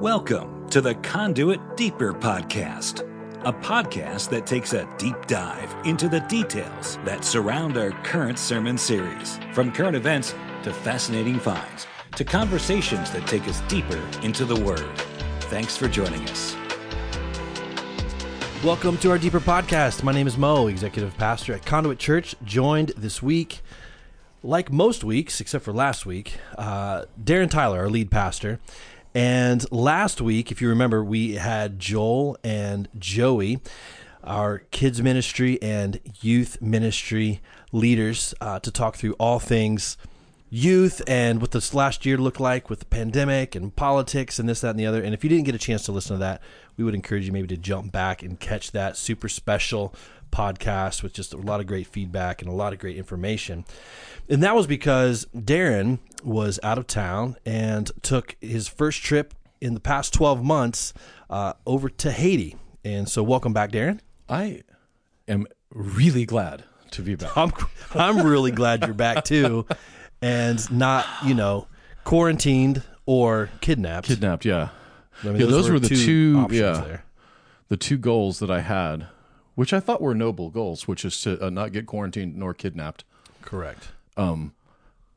Welcome to the Conduit Deeper Podcast, a podcast that takes a deep dive into the details that surround our current sermon series, from current events to fascinating finds to conversations that take us deeper into the Word. Thanks for joining us. Welcome to our Deeper Podcast. My name is Mo, Executive Pastor at Conduit Church, joined this week, like most weeks, except for last week, uh, Darren Tyler, our lead pastor. And last week, if you remember, we had Joel and Joey, our kids' ministry and youth ministry leaders, uh, to talk through all things youth and what this last year looked like with the pandemic and politics and this, that, and the other. And if you didn't get a chance to listen to that, we would encourage you maybe to jump back and catch that super special podcast with just a lot of great feedback and a lot of great information. And that was because Darren was out of town and took his first trip in the past 12 months uh, over to Haiti. And so, welcome back, Darren. I am really glad to be back. I'm, I'm really glad you're back too and not, you know, quarantined or kidnapped. Kidnapped, yeah. I mean, yeah, those, were, the two, options yeah, there. the two goals that I had, which I thought were noble goals, which is to uh, not get quarantined nor kidnapped. Correct. Um,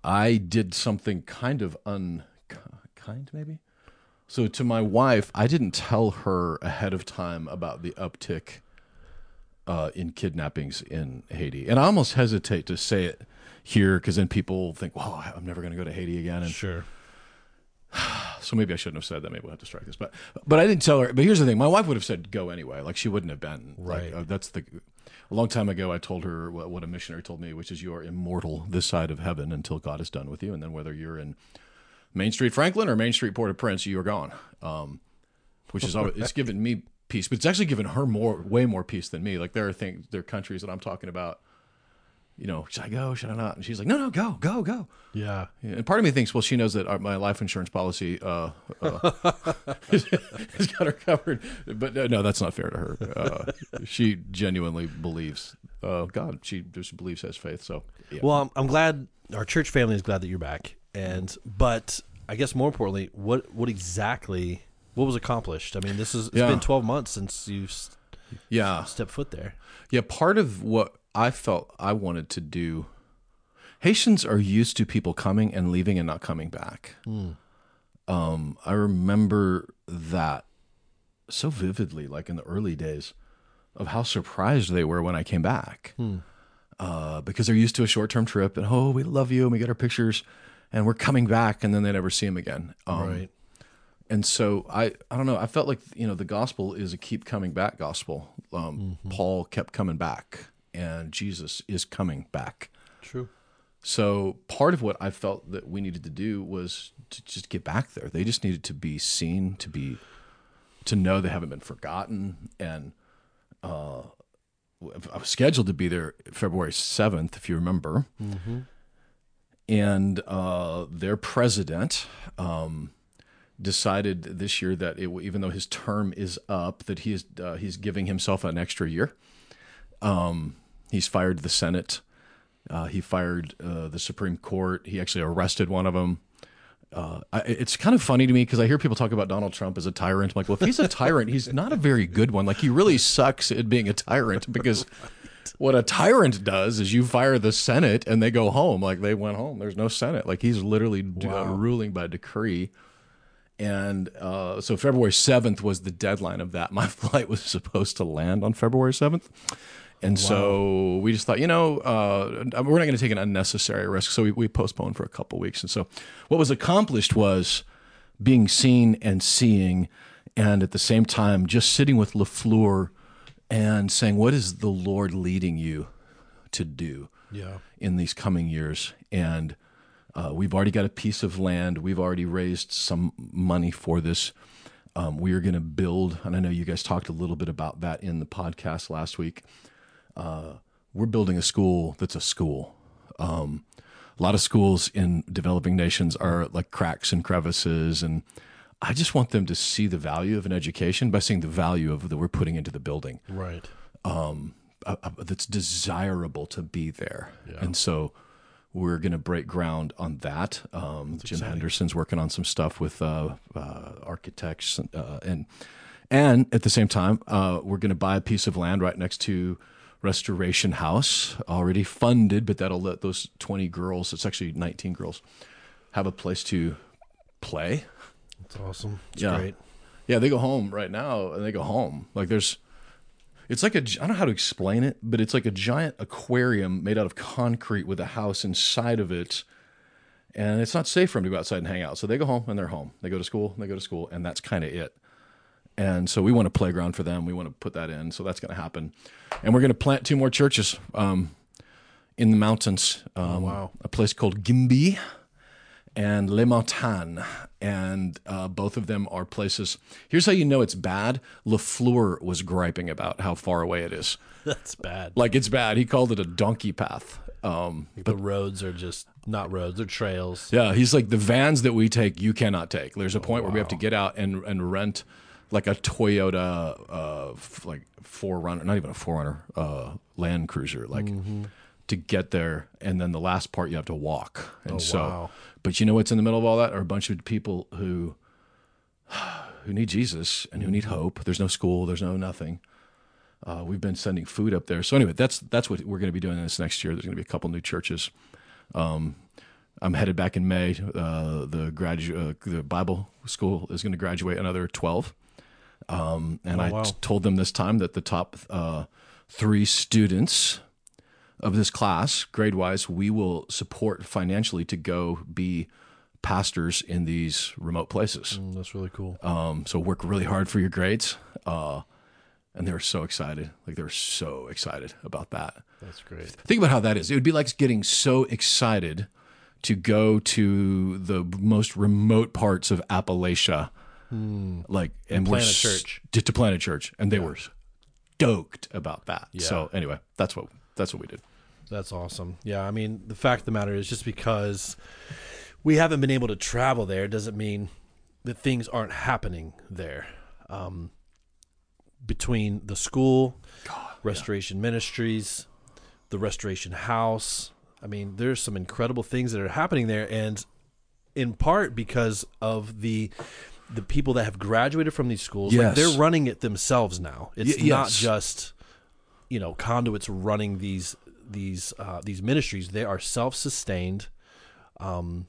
I did something kind of unkind, maybe. So to my wife, I didn't tell her ahead of time about the uptick uh, in kidnappings in Haiti, and I almost hesitate to say it here because then people think, "Well, I'm never going to go to Haiti again." And Sure. so maybe I shouldn't have said that. Maybe we'll have to strike this. But but I didn't tell her. But here's the thing: my wife would have said go anyway. Like she wouldn't have been. Right. Like, uh, that's the. A long time ago, I told her what, what a missionary told me, which is you are immortal this side of heaven until God is done with you, and then whether you're in Main Street Franklin or Main Street Port-au-Prince, you are gone. Um, which is always, it's given me peace, but it's actually given her more, way more peace than me. Like there are things, there are countries that I'm talking about. You know, should I go? Should I not? And she's like, no, no, go, go, go. Yeah. Yeah, And part of me thinks, well, she knows that our, my life insurance policy uh, uh, has got her covered. But uh, no, that's not fair to her. Uh, she genuinely believes uh, God. She just believes, has faith. So, yeah. Well, I'm, I'm glad our church family is glad that you're back. And but I guess more importantly, what what exactly what was accomplished? I mean, this is it's Yeah. been 12 months since you s- yeah, stepped foot there. yeah. Part of what I felt I wanted to do. Haitians are used to people coming and leaving and not coming back. Um, I remember that so vividly, like in the early days, of how surprised they were when I came back. Uh, because they're used to a short term trip and, oh, we love you and we get our pictures and we're coming back and then they never see him again. Um, right. And so I, I don't know. I felt like, you know, the gospel is a keep coming back gospel. Um, Paul kept coming back and Jesus is coming back. True. So part of what I felt that we needed to do was to just get back there. They just needed to be seen, to be, to know they haven't been forgotten. And uh, I was scheduled to be there February seventh, if you remember. And uh, their president um, decided this year that it, even though his term is up, that he is uh, he's giving himself an extra year. Um, he's fired the Senate. Uh, he fired uh, the Supreme Court. He actually arrested one of them. Uh, I, it's kind of funny to me because I hear people talk about Donald Trump as a tyrant. I'm like, well, if he's a tyrant, he's not a very good one. Like, he really sucks at being a tyrant because what a tyrant does is you fire the Senate and they go home. Like, they went home. There's no Senate. Like, he's literally uh, ruling by decree. And uh, so February 7th was the deadline of that. My flight was supposed to land on February 7th. And so we just thought, you know, uh, we're not going to take an unnecessary risk. So we, we postponed for a couple weeks. And so what was accomplished was being seen and seeing, and at the same time, just sitting with LaFleur and saying, what is the Lord leading you to do? Yeah. in these coming years. And uh, we've already got a piece of land. We've already raised some money for this. Um, we are going to build, and I know you guys talked a little bit about that in the podcast last week. Uh, we're building a school that's a school. Um, a lot of schools in developing nations are like cracks and crevices, and I just want them to see the value of an education by seeing the value of that we're putting into the building Right. uh, uh, that's desirable to be there. And so we're going to break ground on that. Um, Jim Henderson's working on some stuff with uh, uh, architects, uh, and and at the same time, uh, we're going to buy a piece of land right next to Restoration House, already funded, but that'll let those twenty girls. It's actually nineteen girls have a place to play. That's awesome. It's Yeah. great. Yeah, they go home right now, and they go home like there's. It's like a I don't know how to explain it, but it's like a giant aquarium made out of concrete with a house inside of it, and it's not safe for them to go outside and hang out. So they go home and they're home. They go to school, and they go to school, and that's kind of it. And so we want a playground for them. We want to put that in, so that's going to happen, and we're going to plant two more churches um, in the mountains. Um, wow. A place called Gimbi and Le Montagne, and uh, both of them are places. Here's how you know it's bad. Lafleur was griping about how far away it is. That's bad. Like it's bad. He called it a donkey path. Um, the roads are just not roads; they're trails. yeah, he's like the vans that we take, you cannot take. There's a point where we have to get out and and rent like a Toyota, uh, f- like Forerunner, not even a Forerunner, uh, Land Cruiser, like to get there. And then the last part you have to walk. And so, wow. but you know what's in the middle of all that are a bunch of people who who need Jesus and who need hope. There's no school. There's no nothing. Uh, we've been sending food up there. So anyway, that's that's what we're going to be doing this next year. There's going to be a couple new churches. Um, I'm headed back in May. Uh, the gradu- uh, the Bible school is going to graduate another 12. Um, and Oh, I wow. t- told them this time that the top uh, three students of this class, grade wise, we will support financially to go be pastors in these remote places. Mm, that's really cool. Um, so work really hard for your grades. Uh, and they were so excited. Like they were so excited about that. That's great. Think about how that is. It would be like getting so excited to go to the most remote parts of Appalachia, like and, we're plant a church. to, to plant a church, and they were stoked about that. So anyway, that's what that's what we did. That's awesome. Yeah, I mean, the fact of the matter is just because we haven't been able to travel there doesn't mean that things aren't happening there. Um, between the school, Restoration Ministries, the Restoration House, I mean, there's some incredible things that are happening there, and in part because of the the people that have graduated from these schools, like Yes. they're running it themselves now. It's Y- not yes. just you know conduits running these these uh, these ministries. They are self sustained, um,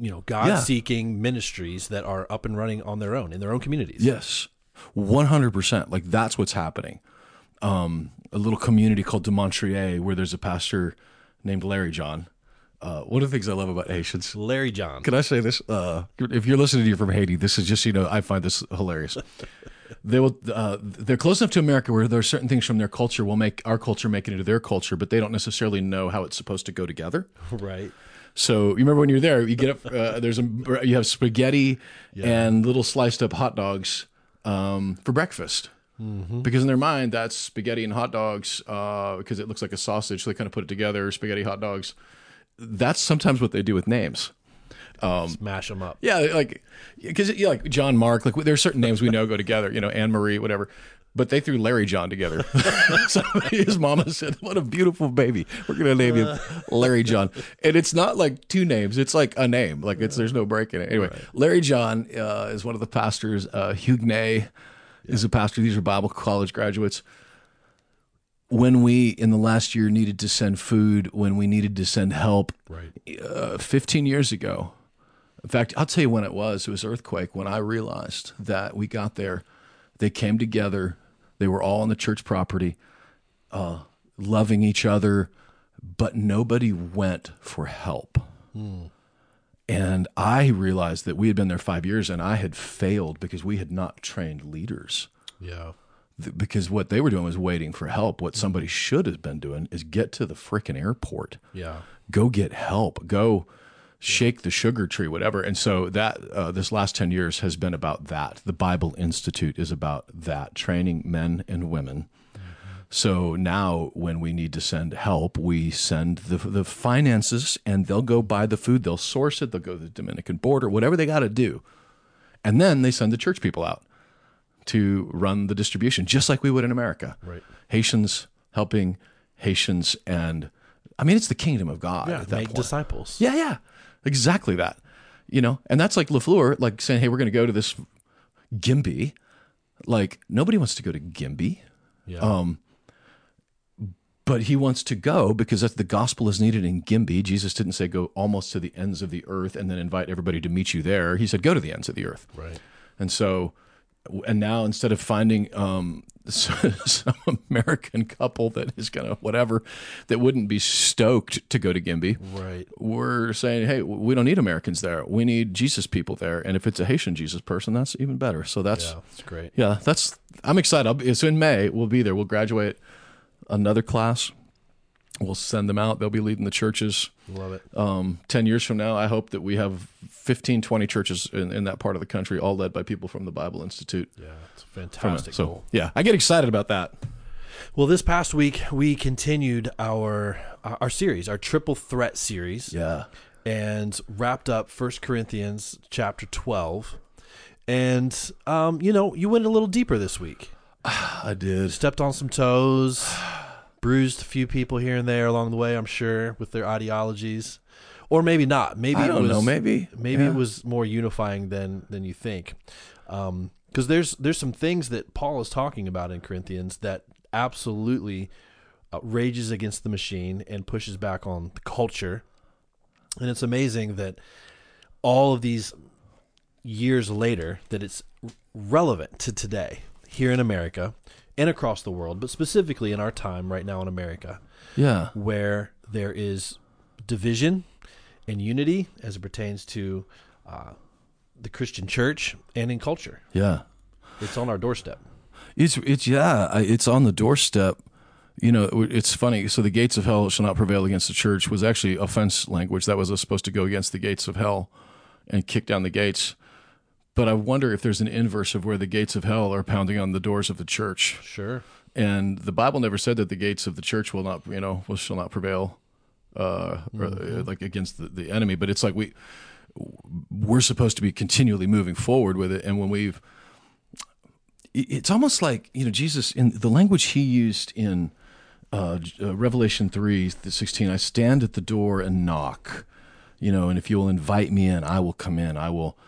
you know, God seeking ministries that are up and running on their own in their own communities. Yes, one hundred percent. Like that's what's happening. Um, a little community called De Demontrier, where there's a pastor named Larry John. Uh, one of the things I love about Haitians Larry John. Can I say this? Uh, if you're listening to you from Haiti, this is just you know I find this hilarious. they will uh, they're close enough to America where there are certain things from their culture will make our culture make it into their culture, but they don't necessarily know how it's supposed to go together. right. So you remember when you're there, you get up. Uh, there's a you have spaghetti and little sliced up hot dogs um, for breakfast. Because in their mind, that's spaghetti and hot dogs uh, because it looks like a sausage. So they kind of put it together, spaghetti, hot dogs. That's sometimes what they do with names. Um, Smash them up. Yeah, like because yeah, like John Mark, like there are certain names we know go together. You know, Anne Marie, whatever. But they threw Larry John together. so his mama said, "What a beautiful baby. We're gonna name him Larry John." And it's not like two names; it's like a name. Like it's there's no break in it. Anyway, Larry John uh, is one of the pastors. Uh, Huguenay is a pastor. These are Bible college graduates. When we in the last year needed to send food, when we needed to send help, Right. uh, 15 years ago. In fact, I'll tell you when it was. It was earthquake when I realized that we got there. They came together. They were all on the church property, uh, loving each other, but nobody went for help. And I realized that we had been there five years and I had failed because we had not trained leaders Yeah. Th- because what they were doing was waiting for help. What somebody should have been doing is get to the freaking airport. Yeah. go get help. Go shake the sugar tree whatever. And so that uh, this last 10 years has been about that. The bible institute is about that training men and women. So now when we need to send help we send the, the finances and they'll go buy the food. They'll source it. They'll go to the dominican border whatever they got to do. And then they send the church people out to run the distribution just like we would in america Right. Haitians helping Haitians and I mean, it's the kingdom of God Yeah, at that make point. disciples. Yeah, yeah, exactly that. You know, and that's like Lafleur, like saying, "Hey, we're going to go to this Gimby." Like nobody wants to go to Gimby, Yeah. Um, but he wants to go because that's the gospel is needed in Gimby. Jesus didn't say go almost to the ends of the earth and then invite everybody to meet you there. He said go to the ends of the earth. right. And so, and now instead of finding um, some American couple that is going to whatever that wouldn't be stoked to go to Gimby, Right. we're saying, hey, we don't need Americans there. We need Jesus people there. And if it's a Haitian Jesus person, that's even better. So that's Yeah, that's great. yeah, that's I'm excited. I'll be, it's in May. We'll be there. We'll graduate another class. We'll send them out. They'll be leading the churches. Love it. Um, 10 years from now, I hope that we have 15, 20 churches in, in that part of the country, all led by people from the Bible Institute. Yeah, it's a From it. fantastic So, goal. yeah, I get excited about that. Well, this past week we continued our our series, our triple threat series. Yeah. and wrapped up First Corinthians chapter 12. And, um, you know, you went a little deeper this week. I did. Stepped on some toes, bruised a few people here and there along the way, I'm sure, with their ideologies. Or maybe not. Maybe I it don't was, know. Maybe. maybe Yeah. it was more unifying than than you think. Because there's there's some things that Paul is talking about in Corinthians that absolutely uh, rages against the machine and pushes back on the culture. And it's amazing that all of these years later that it's relevant to today here in America and across the world, but specifically in our time right now in America Yeah. where there is division and unity as it pertains to uh, the Christian church and in culture. Yeah. It's on our doorstep. It's it's yeah, it's on the doorstep. You know, it's funny. So the gates of hell shall not prevail against the church was actually offense language that was supposed to go against the gates of hell and kick down the gates. But I wonder if there's an inverse of where the gates of hell are pounding on the doors of the church. Sure. And the Bible never said that the gates of the church will not, you know, will shall not prevail, uh, or, uh, like against the, the enemy. But it's like we we're supposed to be continually moving forward with it. And when we've, it's almost like you know Jesus in the language he used in uh, uh, Revelation three sixteen. I stand at the door and knock, you know, and if you will invite me in, I will come in. I will.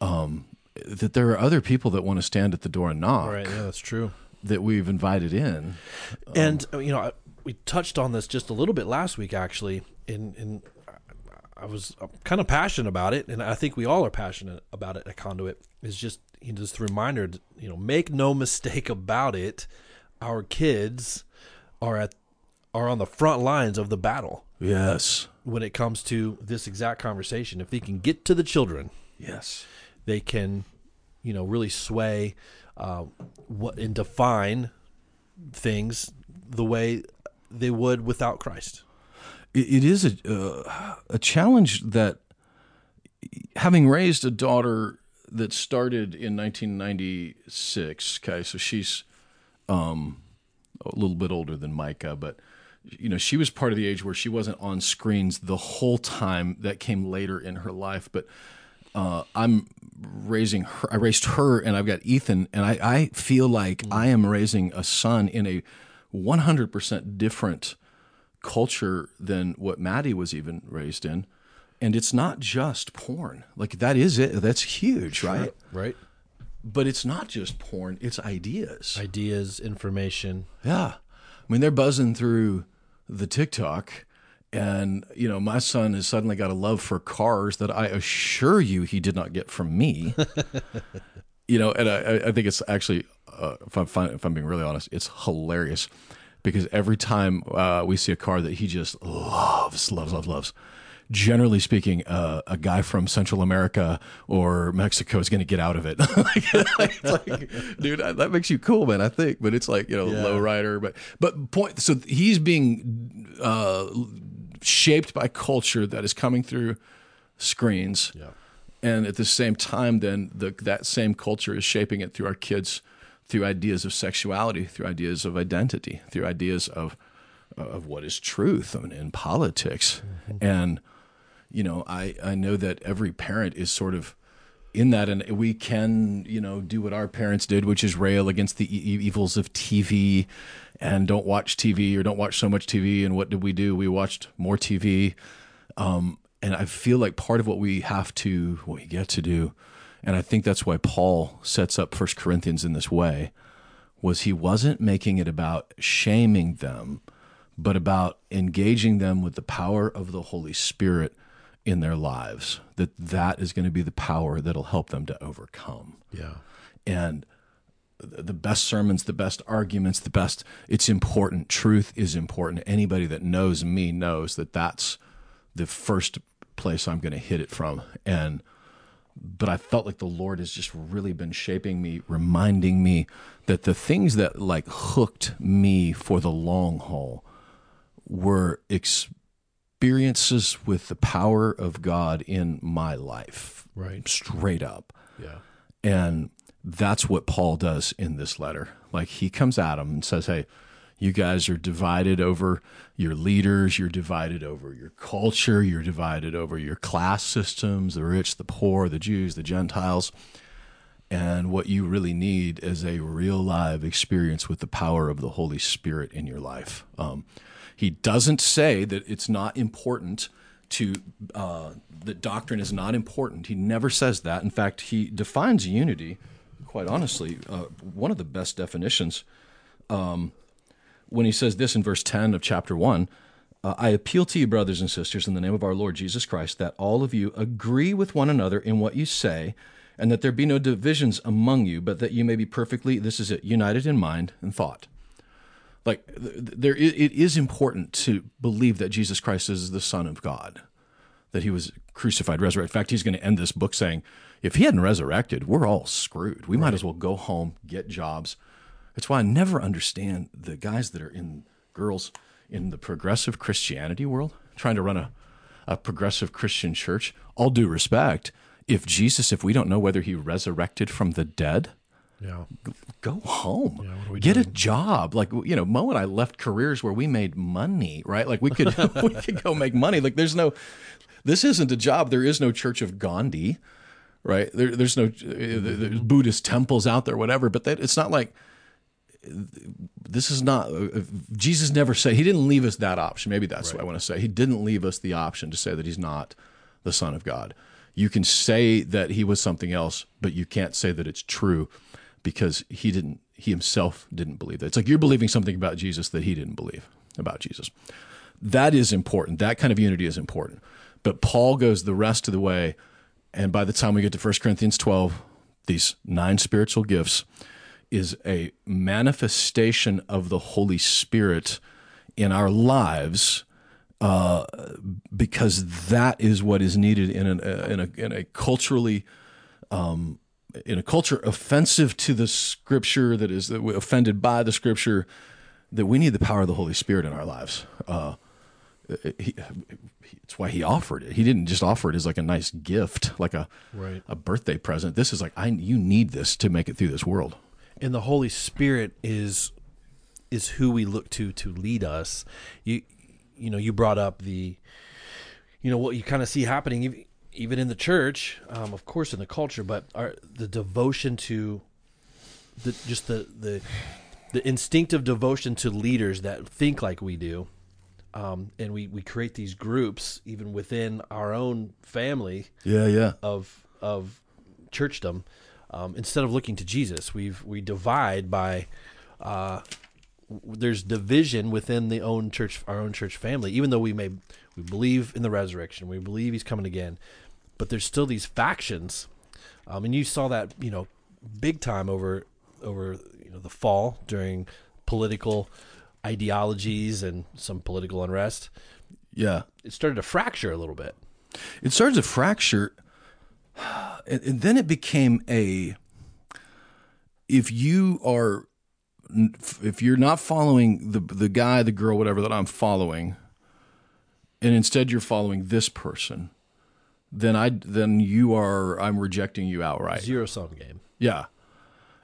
Um, that there are other people that want to stand at the door and knock Right. Yeah, that's true. that we've invited in. and uh, you know, I, we touched on this just a little bit last week, actually. In in, I was kind of passionate about it, and I think we all are passionate about it at Conduit. Is just you know, just a reminder, you know, make no mistake about it. Our kids are at are on the front lines of the battle Yes. when it comes to this exact conversation. If they can get to the children, Yes. They can, you know, really sway uh, what and define things the way they would without Christ. It, it is a uh, a challenge that having raised a daughter that started in 1996. Okay, so she's um, a little bit older than Micah, but you know she was part of the age where she wasn't on screens the whole time. That came later in her life, but uh, I'm raising her. I raised her, and I've got Ethan, and I, I feel like I am raising a son in a 100% different culture than what Maddie was even raised in. And it's not just porn. Like that is it. That's huge, right? Right. But it's not just porn. It's ideas. Ideas, information. Yeah. I mean, they're buzzing through the TikTok, and, you know, my son has suddenly got a love for cars that I assure you he did not get from me. you know, and I, I think it's actually, uh, if, I'm, if I'm being really honest, it's hilarious because every time uh, we see a car that he just loves, loves, loves, loves, generally speaking, uh, a guy from Central America or Mexico is going to get out of it. like, it's like, dude, that makes you cool, man. I think, but it's like you know, low rider. But but point. So he's being uh, shaped by culture that is coming through screens, Yeah. and at the same time, then the, that same culture is shaping it through our kids, through ideas of sexuality, through ideas of identity, through ideas of of what is truth in, in politics, mm-hmm. and you know, I, I know that every parent is sort of in that, and we can, you know, do what our parents did, which is rail against the e- evils of TV, and don't watch TV or don't watch so much TV. And what did we do? We watched more TV. Um, and I feel like part of what we have to, what we get to do, and I think that's why Paul sets up First Corinthians in this way, was he wasn't making it about shaming them, but about engaging them with the power of the Holy Spirit in their lives. That that is going to be the power that'll help them to overcome. Yeah. And the best sermons, the best arguments, the best. It's important. Truth is important. Anybody that knows me knows that that's the first place I'm going to hit it from. And but I felt like the Lord has just really been shaping me, reminding me that the things that like hooked me for the long haul were experiences with the power of God in my life. Right. Straight up. Yeah. And that's what Paul does in this letter. Like he comes at them and says, Hey, you guys are divided over your leaders, you're divided over your culture, you're divided over your class systems, the rich, the poor, the Jews, the Gentiles. And what you really need is a real live experience with the power of the Holy Spirit in your life. Um, he doesn't say that it's not important to, uh, that doctrine is not important. He never says that. In fact, he defines unity, quite honestly, uh, one of the best definitions. Um, when he says this in verse 10 of chapter 1 uh, I appeal to you, brothers and sisters, in the name of our Lord Jesus Christ, that all of you agree with one another in what you say, and that there be no divisions among you, but that you may be perfectly, this is it, united in mind and thought. Like, there, it is important to believe that Jesus Christ is the Son of God, that he was crucified, resurrected. In fact, he's going to end this book saying, if he hadn't resurrected, we're all screwed. We right. might as well go home, get jobs, it's why I never understand the guys that are in girls in the progressive Christianity world trying to run a, a progressive Christian church. All due respect, if Jesus, if we don't know whether he resurrected from the dead, yeah. Go home. Yeah, Get doing? a job. Like you know, Mo and I left careers where we made money, right? Like we could we could go make money. Like there's no this isn't a job. There is no Church of Gandhi, right? There, there's no uh, there's Buddhist temples out there, whatever. But that, it's not like this is not uh, uh, Jesus never said he didn't leave us that option. Maybe that's right. what I want to say. He didn't leave us the option to say that he's not the son of God. You can say that he was something else, but you can't say that it's true because he didn't he himself didn't believe that. It's like you're believing something about Jesus that he didn't believe about Jesus. That is important. That kind of unity is important. But Paul goes the rest of the way and by the time we get to 1 Corinthians 12, these nine spiritual gifts, is a manifestation of the Holy Spirit in our lives. Uh, because that is what is needed in, an, uh, in, a, in a culturally um, in a culture offensive to the scripture that is offended by the scripture that we need the power of the Holy Spirit in our lives. Uh, he, it's why he offered it. He didn't just offer it as like a nice gift, like a right. a birthday present. This is like I you need this to make it through this world and the Holy Spirit is is who we look to to lead us. You you know you brought up the you know what you kind of see happening even in the church, um, of course in the culture, but our the devotion to the just the the the instinctive devotion to leaders that think like we do. Um, and we, we create these groups even within our own family. Yeah, yeah. Of of churchdom um, instead of looking to Jesus, we've we divide by uh, there's division within the own church, our own church family. Even though we may we believe in the resurrection, we believe He's coming again, but there's still these factions, um, and you saw that you know big time over over you know the fall during political ideologies and some political unrest. Yeah, it started to fracture a little bit. It started to fracture and, and then it became a if you are if you're not following the the guy, the girl, whatever that I'm following, and instead you're following this person, then I then you are I'm rejecting you outright. Zero sum game. Yeah.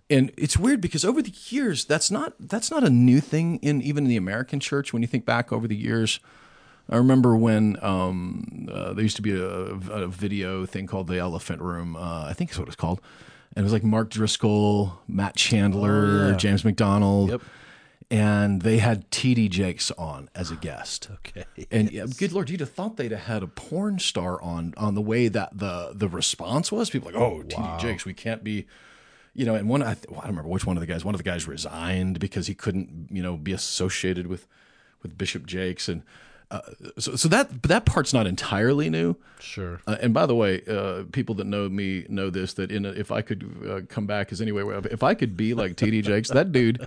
And it's weird because over the years that's not that's not a new thing in even in the American church when you think back over the years I remember when um, uh, there used to be a, a video thing called the Elephant Room. Uh, I think is what it's called. And it was like Mark Driscoll, Matt Chandler, Oh, yeah. James MacDonald. Yep. And they had T.D. Jakes on as a guest. Okay. And yeah, good lord, you'd have thought they'd have had a porn star on on the way that the the response was. People like, oh, T.D. Jakes, we can't be, you know. And one, I, th- well, I don't remember which one of the guys. One of the guys resigned because he couldn't, you know, be associated with with Bishop Jakes, and uh, so so that that part's not entirely new. Sure. Uh, and by the way, uh, people that know me know this that in a, if I could uh, come back as anyway, if I could be like T.D. Jakes, that dude.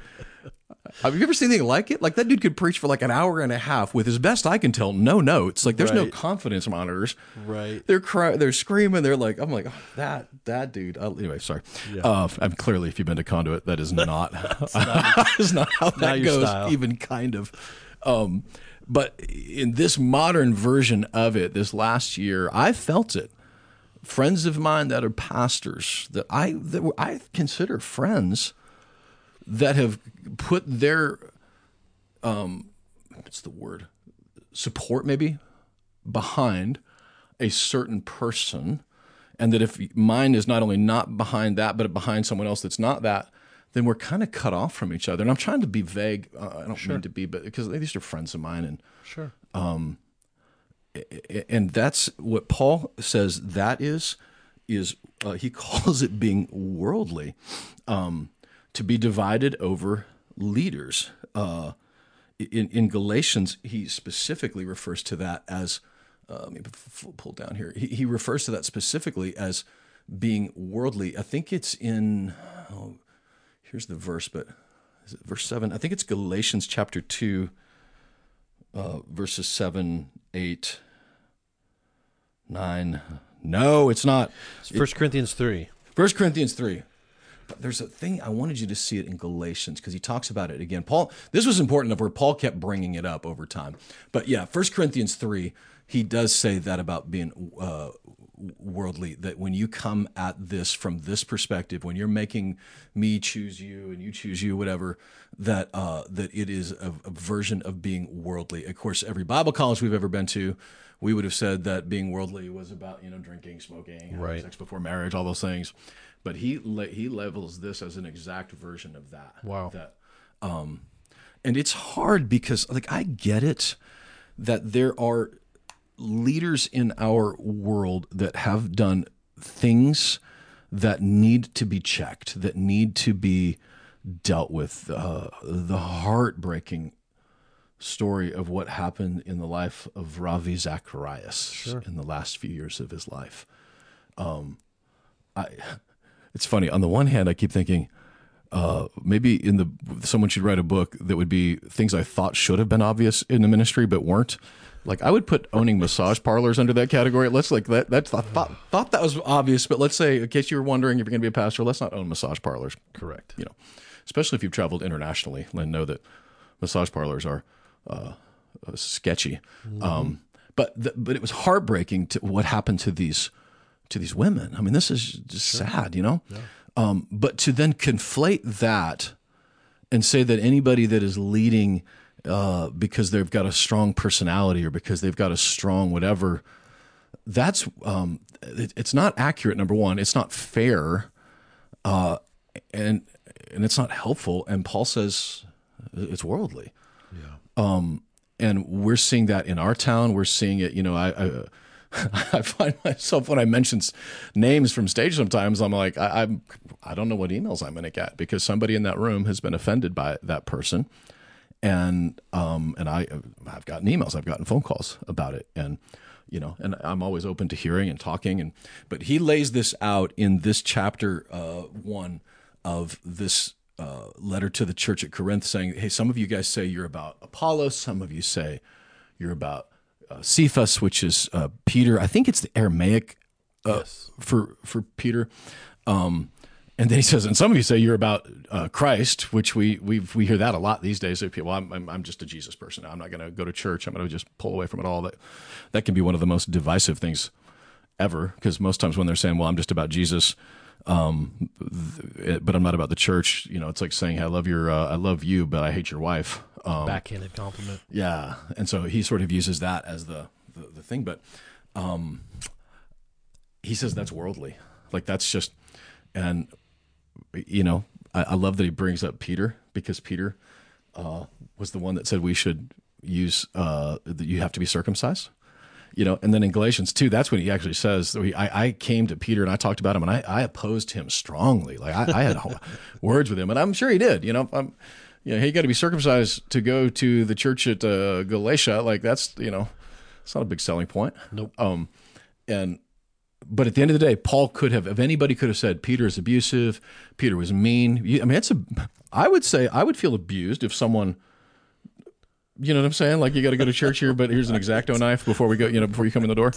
Have you ever seen anything like it? Like that dude could preach for like an hour and a half with, as best I can tell, no notes. Like there's no confidence monitors. Right. They're cry- they're screaming. They're like, I'm like, oh, that that dude. Uh, anyway, sorry. Uh, I'm clearly, if you've been to Conduit, that is not that is not how that goes. style. Even kind of. Um, but in this modern version of it, this last year, I felt it. Friends of mine that are pastors that I that I consider friends that have put their um, what's the word? Support maybe behind a certain person. And that if mine is not only not behind that but behind someone else that's not that then we're kind of cut off from each other. And i'm trying to be vague. Uh, i don't mean to be but because these are friends of mine and Sure. um, and that's what Paul says that is is uh, he calls it being worldly. Um, to be divided over leaders. Uh, in, in Galatians he specifically refers to that as uh, let me pull down here. He, he refers to that specifically as being worldly. I think it's in oh, here's the verse but is it verse 7 I think it's Galatians chapter 2 uh, verses 7 8 9 no it's not. First Corinthians three. First Corinthians 3 but there's a thing i wanted you to see it in galatians because he talks about it again. Paul this was important enough where paul kept bringing it up over time. But yeah First corinthians 3 he does say that about being uh, worldly that when you come at this from this perspective when you're making me choose you and you choose you whatever that uh, that it is a, a version of being worldly. Of course every bible college we've ever been to we would have said that being worldly was about you know drinking smoking Right. sex before marriage all those things but he le- he levels this as an exact version of that Wow. that um and it's hard because like i get it that there are leaders in our world that have done things that need to be checked, that need to be dealt with. Uh, the heartbreaking story of what happened in the life of Ravi Zacharias in the last few years of his life. Um, I, it's funny. On the one hand, I keep thinking, uh, maybe in the someone should write a book that would be things I thought should have been obvious in the ministry but weren't. Like I would put owning massage parlors under that category. Let's like that. That's I thought thought that was obvious, but let's say in case you were wondering if you're going to be a pastor, let's not own massage parlors. Correct. You know, especially if you've traveled internationally and know that massage parlors are uh, uh, sketchy. Um, but the, but it was heartbreaking to what happened to these to these women. I mean, this is just sad, you know. Um, but to then conflate that and say that anybody that is leading uh, because they've got a strong personality or because they've got a strong whatever, that's um, it, it's not accurate. Number one, it's not fair, uh, and and it's not helpful. And Paul says it's worldly Yeah. and we're seeing that in our town. We're seeing it. You know, I I, I find myself when I mention names from stage sometimes, I'm like, I, I'm I don't know what emails I'm going to get because somebody in that room has been offended by that person, and um and I I've gotten emails, I've gotten phone calls about it, and you know, and I'm always open to hearing and talking, and but he lays this out in this chapter uh, one of this uh, letter to the church at Corinth, saying, "Hey, some of you guys say you're about Apollos, some of you say you're about uh, Cephas, which is uh, Peter. I think it's the Aramaic uh, for for Peter." Um, and then he says, and some of you say you're about uh, Christ, which we we we hear that a lot these days. People, I'm, I'm I'm just a Jesus person. I'm not going to go to church. I'm going to just pull away from it all. That that can be one of the most divisive things ever because most times when they're saying, "Well, I'm just about Jesus," um, th- but I'm not about the church. You know, it's like saying, "I love your, uh, I love you, but I hate your wife." Backhanded compliment. Yeah, and so he sort of uses that as the the, the thing, but um, he says that's worldly, like that's just, and you know, I, I love that he brings up Peter because Peter uh, was the one that said we should use uh, that you have to be circumcised. You know, and then in Galatians 2, that's when he actually says, I, I came to Peter and I talked about him and I, I opposed him strongly. Like I, I had words with him and I'm sure he did, you know, I'm, you know, hey, you got to be circumcised to go to the church at uh, Galatia. Like that's, you know, it's not a big selling point. Nope. Um, and, but at the end of the day, Paul could have, if anybody could have said Peter is abusive, Peter was mean. I mean, it's a, I would say I would feel abused if someone, you know what I'm saying? Like you got to go to church here, but here's an exacto knife before we go, you know, before you come in the door.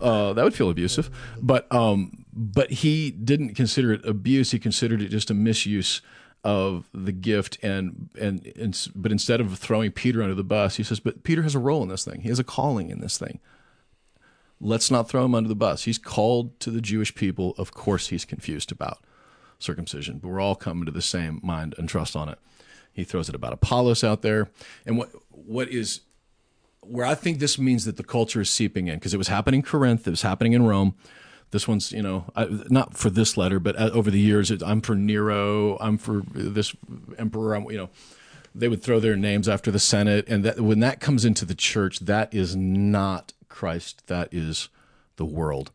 Uh, that would feel abusive, but um, but he didn't consider it abuse. He considered it just a misuse of the gift, and, and and but instead of throwing Peter under the bus, he says, "But Peter has a role in this thing. He has a calling in this thing. Let's not throw him under the bus. He's called to the Jewish people. Of course, he's confused about circumcision, but we're all coming to the same mind and trust on it." He throws it about Apollos out there, and what what is where I think this means that the culture is seeping in because it was happening in Corinth, it was happening in Rome. This one's, you know, I, not for this letter, but over the years, it, I'm for Nero, I'm for this emperor. I'm, you know, they would throw their names after the Senate, and that when that comes into the church, that is not Christ. That is the world,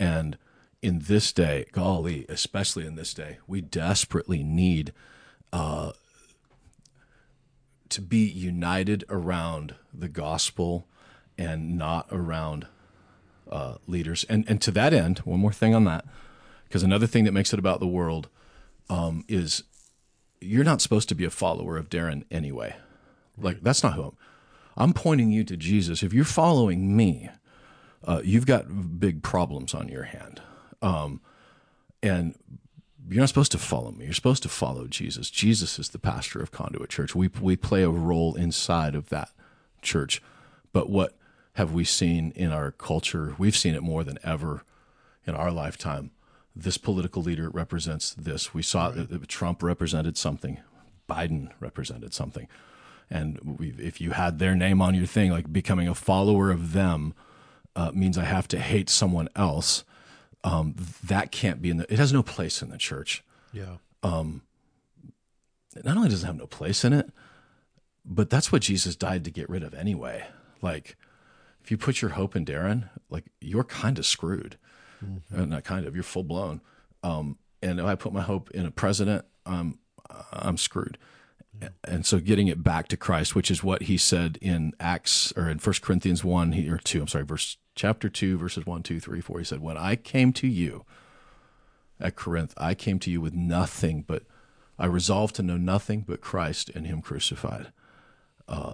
and in this day, golly, especially in this day, we desperately need uh, to be united around the gospel and not around uh, leaders. And and to that end, one more thing on that, because another thing that makes it about the world um, is you're not supposed to be a follower of Darren anyway. Like that's not who I'm. I'm pointing you to Jesus. If you're following me, uh, you've got big problems on your hand. Um, and you're not supposed to follow me. You're supposed to follow Jesus. Jesus is the pastor of Conduit Church. We we play a role inside of that church. But what have we seen in our culture? We've seen it more than ever in our lifetime. This political leader represents this. We saw right. that Trump represented something. Biden represented something. And if you had their name on your thing, like becoming a follower of them uh, means I have to hate someone else um, that can't be in the. It has no place in the church. Yeah. Um, not only does it have no place in it, but that's what Jesus died to get rid of anyway. Like, if you put your hope in Darren, like you're kind of screwed. Mm-hmm. Uh, not kind of, you're full blown. Um, and if I put my hope in a president, um, I'm screwed. Yeah. And so getting it back to Christ, which is what he said in Acts or in First Corinthians 1 he, or 2, I'm sorry, verse chapter 2, verses 1, 2, 3, 4. He said, When I came to you at Corinth, I came to you with nothing but I resolved to know nothing but Christ and Him crucified. Uh,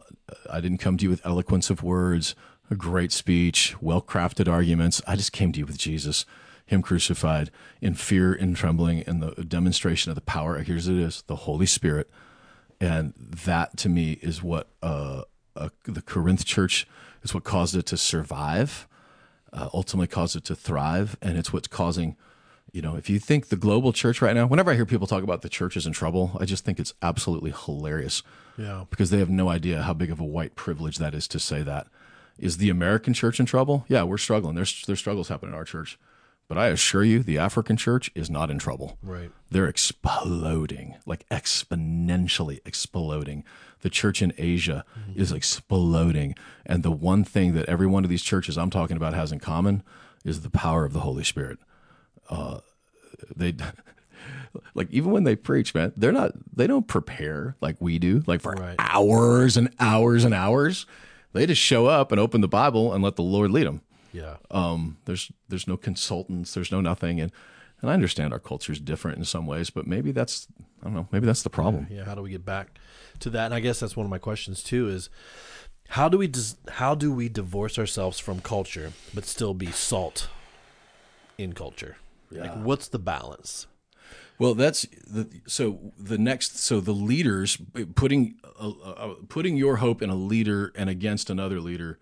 I didn't come to you with eloquence of words, a great speech, well crafted arguments. I just came to you with Jesus, Him crucified, in fear and trembling, and the demonstration of the power. Here's it is the Holy Spirit. And that to me is what uh, uh, the Corinth church is what caused it to survive, uh, ultimately caused it to thrive, and it's what's causing. You know, if you think the global church right now, whenever I hear people talk about the church is in trouble, I just think it's absolutely hilarious. Yeah. Because they have no idea how big of a white privilege that is to say that. Is the American church in trouble? Yeah, we're struggling. There's there's struggles happening in our church. But I assure you, the African church is not in trouble. Right. They're exploding, like exponentially exploding. The church in Asia mm-hmm. is exploding. And the one thing that every one of these churches I'm talking about has in common is the power of the Holy Spirit. Uh, they. like even when they preach, man, they're not they don't prepare like we do, like for right. hours and hours and hours. They just show up and open the Bible and let the Lord lead them. Yeah. Um, there's there's no consultants, there's no nothing, and and I understand our culture is different in some ways, but maybe that's I don't know, maybe that's the problem. Yeah, yeah. How do we get back to that? And I guess that's one of my questions too. Is how do we dis- how do we divorce ourselves from culture but still be salt in culture? Yeah. Like, what's the balance? Well, that's the so the next so the leaders putting uh, uh, putting your hope in a leader and against another leader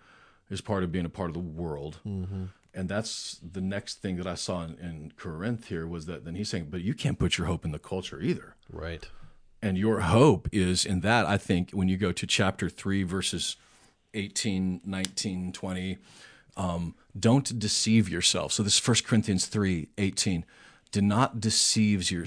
is part of being a part of the world. Mm-hmm. And that's the next thing that I saw in, in Corinth here was that then he's saying, but you can't put your hope in the culture either. Right. And your hope is in that, I think, when you go to chapter 3, verses 18, 19, 20, um, don't deceive yourself. So this is 1 Corinthians 3, 18. Do not deceive your,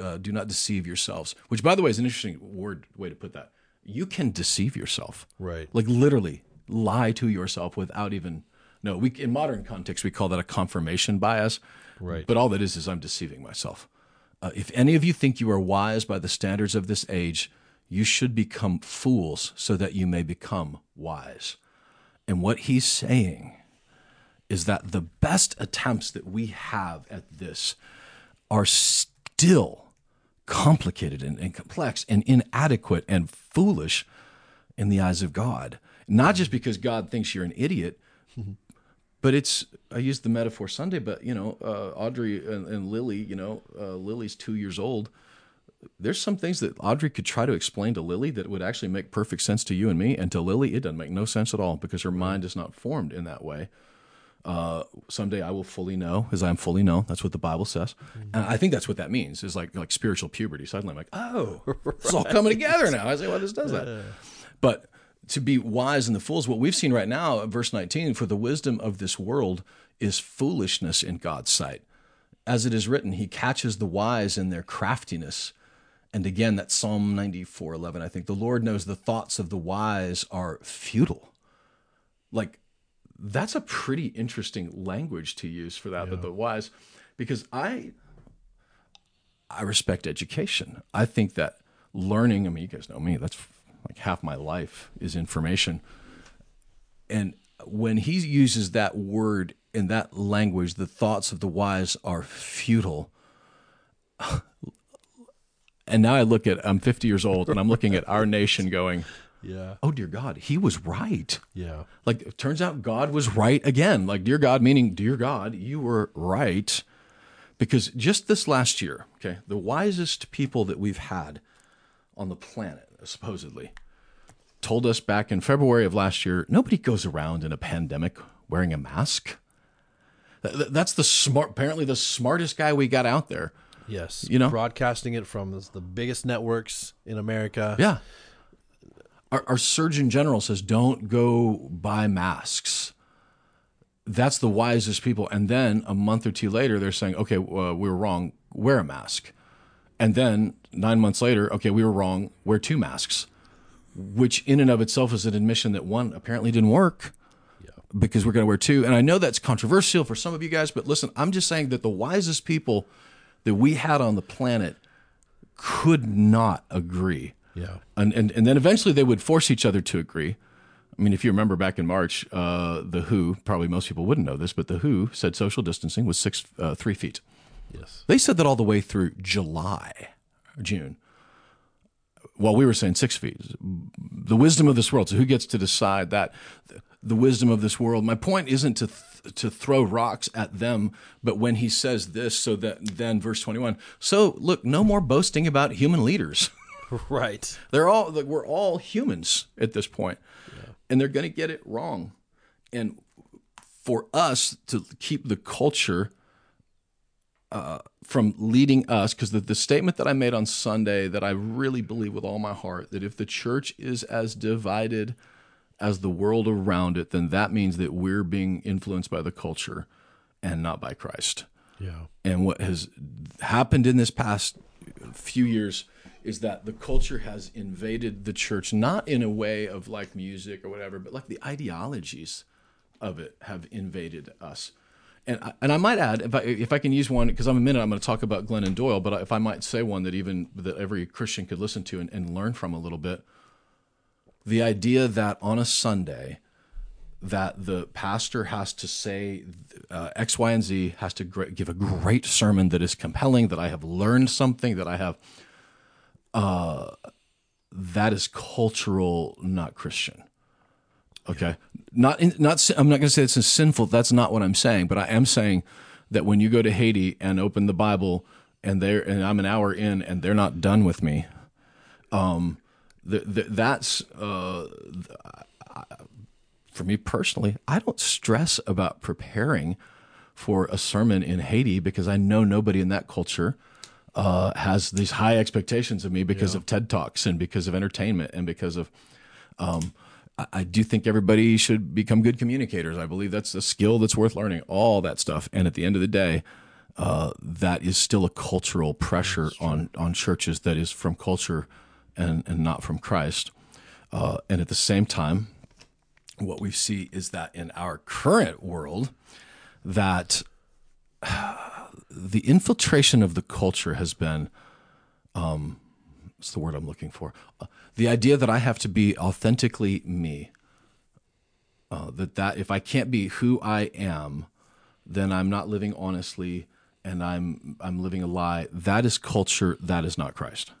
uh, do not deceive yourselves. Which, by the way, is an interesting word way to put that. You can deceive yourself, Right. Like literally lie to yourself without even no. We in modern context we call that a confirmation bias, Right. But all that is is I'm deceiving myself. Uh, if any of you think you are wise by the standards of this age, you should become fools so that you may become wise. And what he's saying is that the best attempts that we have at this are still complicated and, and complex and inadequate and foolish in the eyes of God. Not just because God thinks you're an idiot, but it's I used the metaphor Sunday, but you know, uh, Audrey and, and Lily, you know, uh, Lily's two years old. There's some things that Audrey could try to explain to Lily that would actually make perfect sense to you and me, and to Lily, it doesn't make no sense at all because her mind is not formed in that way. Uh, someday I will fully know, as I am fully known. That's what the Bible says, and I think that's what that means. Is like like spiritual puberty. Suddenly, I'm like, oh, it's all coming together now. I say, well, this does that, but to be wise in the fools. What we've seen right now, verse 19, for the wisdom of this world is foolishness in God's sight. As it is written, he catches the wise in their craftiness. And again, that's Psalm 94 11. I think the Lord knows the thoughts of the wise are futile. Like, that's a pretty interesting language to use for that, but the wise, because I I respect education. I think that learning, I mean, you guys know me, that's like half my life is information. And when he uses that word in that language, the thoughts of the wise are futile. And now I look at, I'm 50 years old and I'm looking at our nation going, Yeah. oh, dear God, he was right. Yeah. Like, it turns out God was right again. Like, dear God, meaning, dear God, you were right. Because just this last year, okay, the wisest people that we've had on the planet, supposedly, told us back in February of last year nobody goes around in a pandemic wearing a mask. Th- th- That's the smart, apparently, the smartest guy we got out there. Yes. You know? broadcasting it from the biggest networks in America. Yeah. Our, our Surgeon General says, don't go buy masks. That's the wisest people. And then a month or two later, they're saying, okay, uh, we were wrong, wear a mask. And then nine months later, okay, we were wrong, wear two masks, which in and of itself is an admission that one apparently didn't work because we're going to wear two. And I know that's controversial for some of you guys, but listen, I'm just saying that the wisest people that we had on the planet could not agree. Yeah. And, and, and then eventually they would force each other to agree. I mean, if you remember back in March, uh, the WHO, probably most people wouldn't know this, but the WHO said social distancing was six, uh, three feet. Yes. They said that all the way through July, June. While we were saying six feet, the wisdom of this world. So who gets to decide that? The wisdom of this world. My point isn't to th- to throw rocks at them, but when he says this, so that then verse twenty one. So look, no more boasting about human leaders. Right. They're all like, we're all humans at this point, and they're going to get it wrong. And for us to keep the culture uh, from leading us, because the, the statement that I made on Sunday that I really believe with all my heart that if the church is as divided as the world around it, then that means that we're being influenced by the culture and not by Christ. Yeah. And what has happened in this past few years is that the culture has invaded the church, not in a way of like music or whatever, but like the ideologies of it have invaded us. And I, and I might add, if I if I can use one, because I'm a minute, I'm going to talk about Glennon Doyle, but if I might say one that even that every Christian could listen to and, and learn from a little bit, the idea that on a Sunday, that the pastor has to say uh, X, Y, and Z, has to gr- give a great sermon that is compelling, that I have learned something, that I have. Uh, that is cultural, not Christian. Okay, not in, not. I'm not going to say it's sinful. That's not what I'm saying. But I am saying that when you go to Haiti and open the Bible, and they're and I'm an hour in, and they're not done with me. Um, that's uh, for me personally, I don't stress about preparing for a sermon in Haiti because I know nobody in that culture uh, has these high expectations of me because of TED Talks and because of entertainment and because of. Um, I, I do think everybody should become good communicators. I believe that's a skill that's worth learning. All that stuff, and at the end of the day, uh, that is still a cultural pressure on on churches that is from culture and and not from Christ. Uh, and at the same time, what we see is that in our current world, that the infiltration of the culture has been um, what's the word I'm looking for? Uh, the idea that I have to be authentically me. Uh, that that if I can't be who I am, then I'm not living honestly, and I'm I'm living a lie. That is culture. That is not Christ.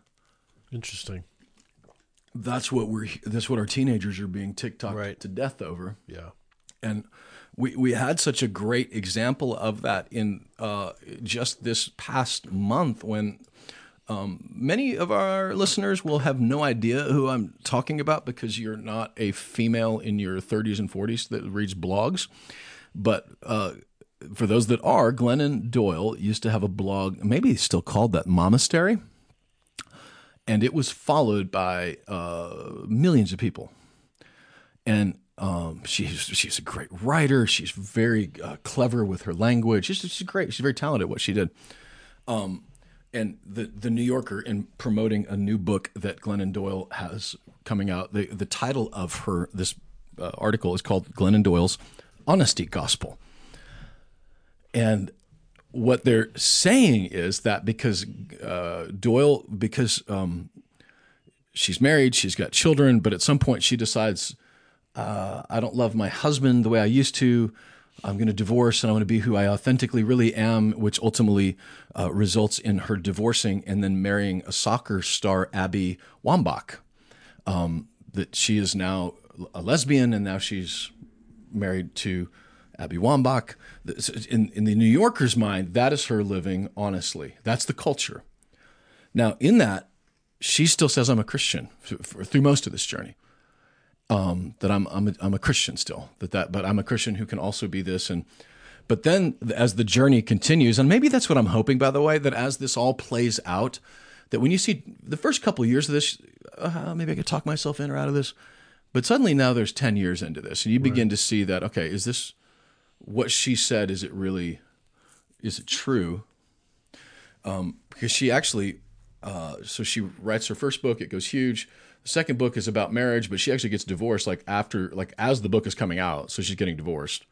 Interesting. That's what we're. That's what our teenagers are being TikTok Right. to death over. Yeah. And we, we had such a great example of that in uh, just this past month when um, many of our listeners will have no idea who I'm talking about because you're not a female in your 30s and 40s that reads blogs. But uh, for those that are, Glennon Doyle used to have a blog, maybe still called that, Momastery. And it was followed by uh, millions of people and um, she's she's a great writer. She's very uh, clever with her language. She's, she's great. She's very talented at what she did. Um, and the the New Yorker, in promoting a new book that Glennon Doyle has coming out, the the title of her this uh, article is called Glennon Doyle's Honesty Gospel. And what they're saying is that because uh, Doyle, because um, she's married, she's got children, but at some point she decides uh, I don't love my husband the way I used to. I'm going to divorce and I want to be who I authentically really am, which ultimately uh, results in her divorcing and then marrying a soccer star, Abby Wambach. Um, that she is now a lesbian and now she's married to Abby Wambach. In, in the New Yorker's mind, that is her living honestly. That's the culture. Now, in that, she still says, I'm a Christian through most of this journey um, that I'm I'm a, I'm a Christian still. That that, but I'm a Christian who can also be this. And but then as the journey continues, and maybe that's what I'm hoping. By the way, that as this all plays out, that when you see the first couple of years of this, uh, maybe I could talk myself in or out of this. But suddenly now there's ten years into this, and you begin to see that okay, is this what she said? Is it really? Is it true? Um, because she actually, uh, so she writes her first book. It goes huge. The second book is about marriage, but she actually gets divorced like after, like as the book is coming out. So she's getting divorced.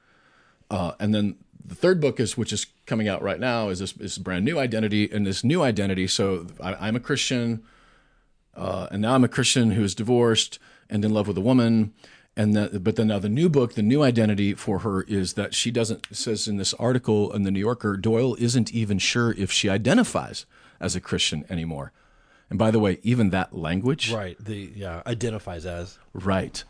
Uh, and then the third book is, which is coming out right now, is this is brand new identity and this new identity. So I, I'm a Christian, uh, and now I'm a Christian who is divorced and in love with a woman. And that, but then now the new book, the new identity for her is that she doesn't says in this article in the New Yorker, Doyle isn't even sure if she identifies as a Christian anymore. And by the way, even that language, Right. The yeah identifies as right?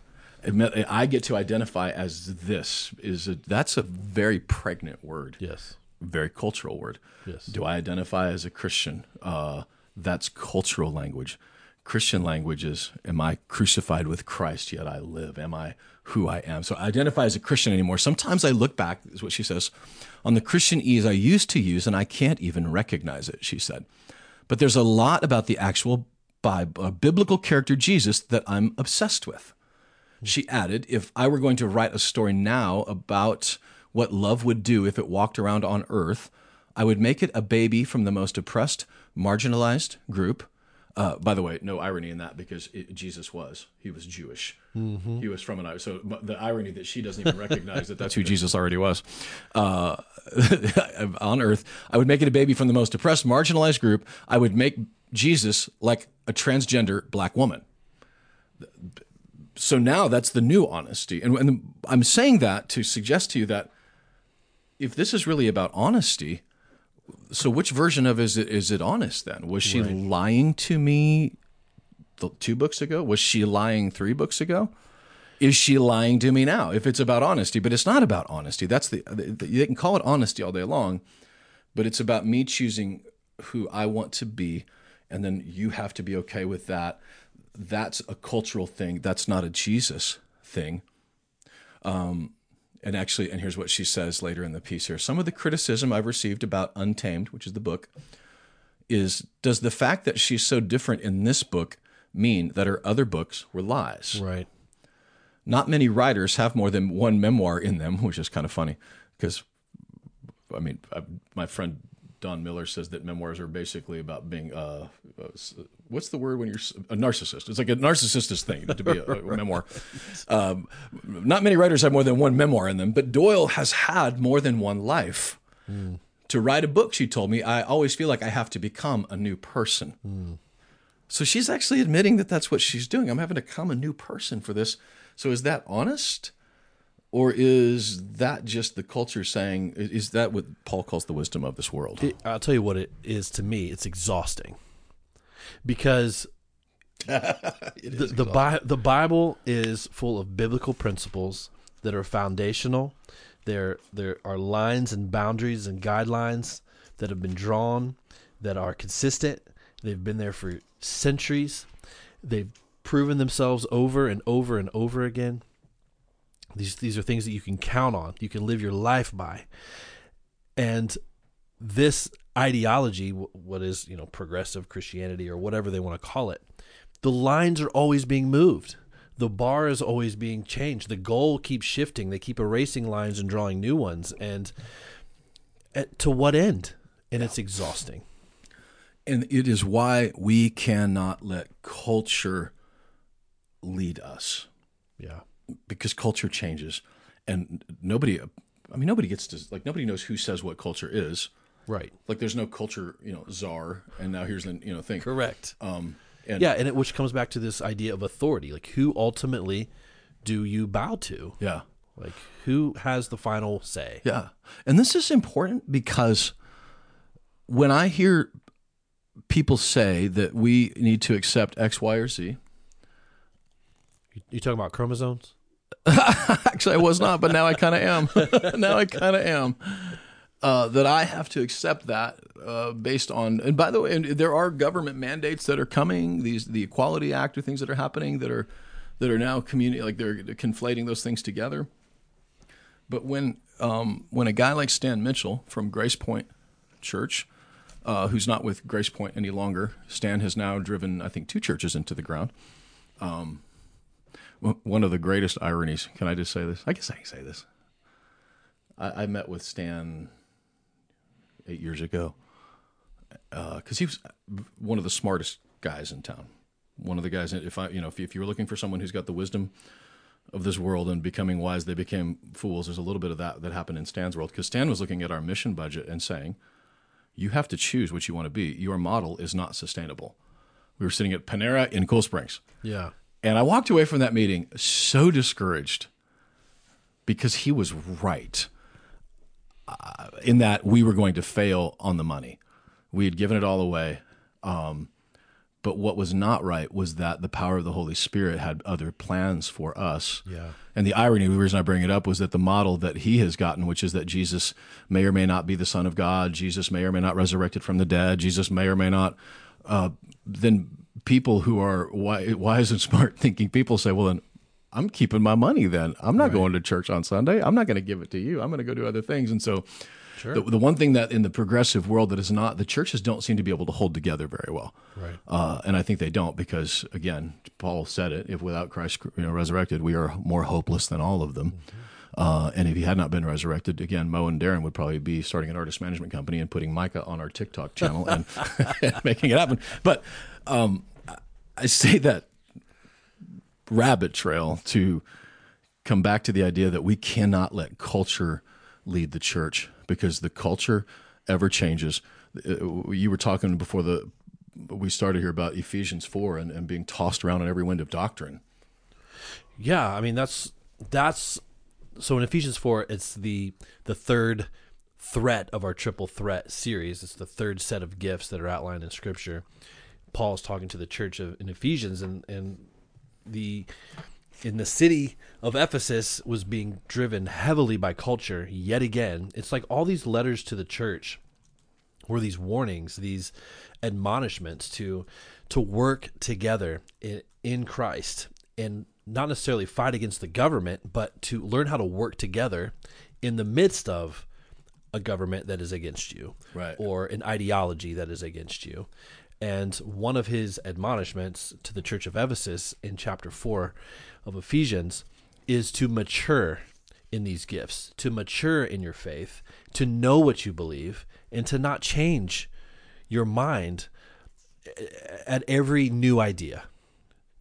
I get to identify as this is a, that's a very pregnant word yes. very cultural word. Yes. Do I identify as a Christian? Uh, that's cultural language. Christian language is, am I crucified with Christ, yet I live? Am I who I am? So I identify as a Christian anymore. Sometimes I look back, is what she says, on the Christianese I used to use, and I can't even recognize it, she said. But there's a lot about the actual Bible, uh, biblical character Jesus that I'm obsessed with. She added, if I were going to write a story now about what love would do if it walked around on earth, I would make it a baby from the most oppressed, marginalized group. Uh, by the way, no irony in that because it, Jesus was. He was Jewish. He was from an So the irony that she doesn't even recognize that that's who Jesus already was. Uh, on earth, I would make it a baby from the most oppressed, marginalized group. I would make Jesus like a transgender black woman so now that's the new honesty. And, and I'm saying that to suggest to you that if this is really about honesty, so which version of is it is it honest then? Was she lying to me two books ago? Was she lying three books ago? Is she lying to me now? If it's about honesty, but it's not about honesty. That's the, the they can call it honesty all day long, but it's about me choosing who I want to be, and then you have to be okay with that that's a cultural thing. That's not a Jesus thing. Um, and actually, and here's what she says later in the piece here. Some of the criticism I've received about Untamed, which is the book, is does the fact that she's so different in this book mean that her other books were lies? Right. Not many writers have more than one memoir in them, which is kind of funny because, I mean, I, my friend Don Miller says that memoirs are basically about being, uh, uh, what's the word when you're a narcissist? It's like a narcissist's thing to be a, a memoir. Um, not many writers have more than one memoir in them, but Doyle has had more than one life. To write a book, she told me, I always feel like I have to become a new person. So she's actually admitting that that's what she's doing. I'm having to become a new person for this. So is that honest? Or is that just the culture saying, is that what Paul calls the wisdom of this world? It, I'll tell you what it is to me. It's exhausting because the the, Bi- the Bible is full of biblical principles that are foundational. There there are lines and boundaries and guidelines that have been drawn that are consistent. They've been there for centuries. They've proven themselves over and over and over again. These these are things that you can count on. You can live your life by. And this ideology, what is you know progressive Christianity or whatever they want to call it, the lines are always being moved. The bar is always being changed. The goal keeps shifting. They keep erasing lines and drawing new ones. And at, to what end? And it's exhausting. And it is why we cannot let culture lead us Yeah. Because culture changes. And nobody, I mean, nobody gets to, like, nobody knows who says what culture is. Right. Like, there's no culture, you know, czar. And now here's the, you know, thing. Correct. Um, and Yeah, and it, which comes back to this idea of authority. Like, who ultimately do you bow to? yeah. Like, who has the final say? Yeah. And this is important because when I hear people say that we need to accept X, Y, or Z, You talking about chromosomes? actually, I was not, but now I kind of am. now I kind of am. Uh, that I have to accept that uh, based on, and by the way, there are government mandates that are coming. These the Equality Act or things that are happening that are that are now community like they're conflating those things together. But when um, when a guy like Stan Mitchell from GracePointe Church, uh, who's not with GracePointe any longer, Stan has now driven I think two churches into the ground. Um, one of the greatest ironies. Can I just say this? I guess I can say this. I, I met with Stan eight years ago uh, because he was uh, one of the smartest guys in town. One of the guys. If I, you know, if, if you were looking for someone who's got the wisdom of this world and becoming wise, they became fools. There's a little bit of that that happened in Stan's world because Stan was looking at our mission budget and saying, "You have to choose what you want to be. Your model is not sustainable." We were sitting at Panera in Cool Springs. Yeah. And I walked away from that meeting so discouraged because he was right uh, in that we were going to fail on the money. We had given it all away. Um, but what was not right was that the power of the Holy Spirit had other plans for us. Yeah. And the irony, the reason I bring it up was that the model that he has gotten, which is that Jesus may or may not be the Son of God, Jesus may or may not resurrected from the dead, Jesus may or may not, uh, then people who are wi- wise and smart thinking people say, well, then I'm keeping my money then. I'm not going to church on Sunday. I'm not going to give it to you. I'm going to go do other things. And so the, the one thing that in the progressive world that is not, the churches don't seem to be able to hold together very well. Right. Uh, and I think they don't because, again, Paul said it: if without Christ you know, resurrected, we are more hopeless than all of them. Uh, and if he had not been resurrected, again, Mo and Darren would probably be starting an artist management company and putting Micah on our TikTok channel and, and making it happen. But um, I say that rabbit trail to come back to the idea that we cannot let culture lead the church because the culture ever changes. Uh, You were talking before the we started here about Ephesians four and, and being tossed around on every wind of doctrine. Yeah, I mean that's that's so in Ephesians four, it's the the third threat of our triple threat series. It's the third set of gifts that are outlined in Scripture. Paul is talking to the church of in Ephesians, and and the in the city of Ephesus was being driven heavily by culture yet again. It's like all these letters to the church were these warnings, these admonishments to to work together in, in Christ and not necessarily fight against the government, but to learn how to work together in the midst of a government that is against you, Right. or an ideology that is against you. And one of his admonishments to the church of Ephesus in chapter 4 of Ephesians is to mature in these gifts, to mature in your faith, to know what you believe, and to not change your mind at every new idea,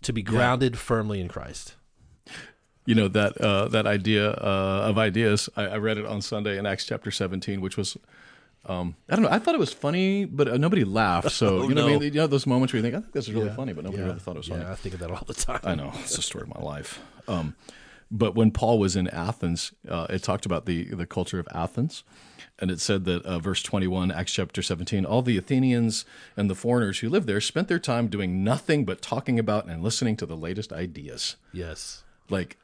to be grounded firmly in Christ. You know that uh, that idea uh, of ideas. I, I read it on Sunday in Acts chapter 17, which was. Um, I don't know. I thought it was funny, but uh, nobody laughed. So you know, what I mean, you know those moments where you think, "I think this is really funny," but nobody really thought it was funny. Yeah, I think of that all the time. I know it's the story of my life. Um, but when Paul was in Athens, uh, it talked about the the culture of Athens, and it said that uh, verse twenty one, Acts chapter seventeen, all the Athenians and the foreigners who lived there spent their time doing nothing but talking about and listening to the latest ideas. Yes. Like,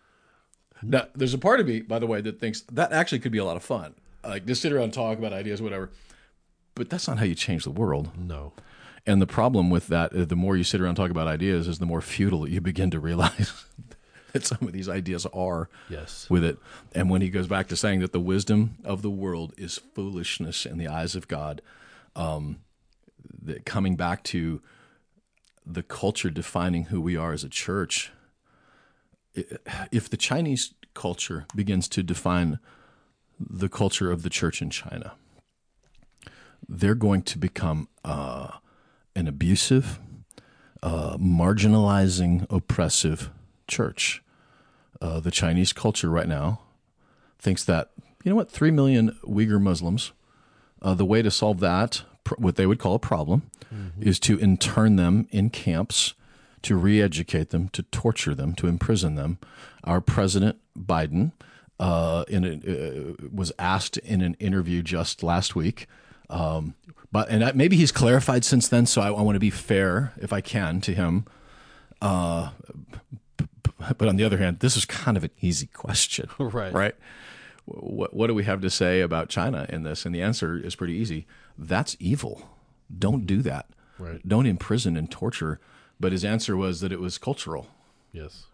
now, there's a part of me, by the way, that thinks that actually could be a lot of fun. Like just sit around and talk about ideas, whatever. But that's not how you change the world. No. And the problem with that, uh, the more you sit around and talk about ideas, is the more futile you begin to realize that some of these ideas are Yes. with it. And when he goes back to saying that the wisdom of the world is foolishness in the eyes of God, um, that coming back to the culture defining who we are as a church, if the Chinese culture begins to define the culture of the church in China, they're going to become uh, an abusive, uh, marginalizing, oppressive church. Uh, the Chinese culture right now thinks that, you know what, 3 million Uyghur Muslims, uh, the way to solve that, what they would call a problem, is to intern them in camps, to re educate them, to torture them, to imprison them. Our President Biden uh, in a, uh, was asked in an interview just last week. Um, but and I, maybe he's clarified since then, so I, I want to be fair if I can to him. Uh, but on the other hand, this is kind of an easy question, Right. Right. What what do we have to say about China in this? And the answer is pretty easy. That's evil. Don't do that. Right. Don't imprison and torture. But his answer was that it was cultural. Yes.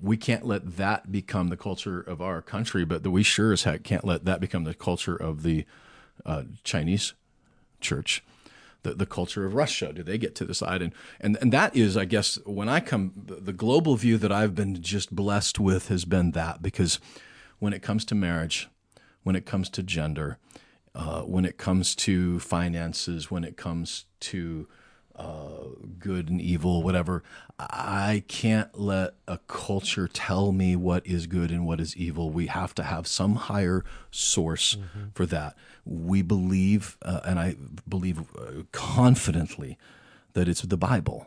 We can't let that become the culture of our country, but we sure as heck can't let that become the culture of the uh, Chinese church. The, the culture of Russia. Do they get to decide? And, and and that is, I guess, when I come, the global view that I've been just blessed with has been that because when it comes to marriage, when it comes to gender, uh, when it comes to finances, when it comes to uh, good and evil, whatever. I can't let a culture tell me what is good and what is evil. We have to have some higher source for that. We believe, uh, and I believe uh, confidently, that it's the Bible,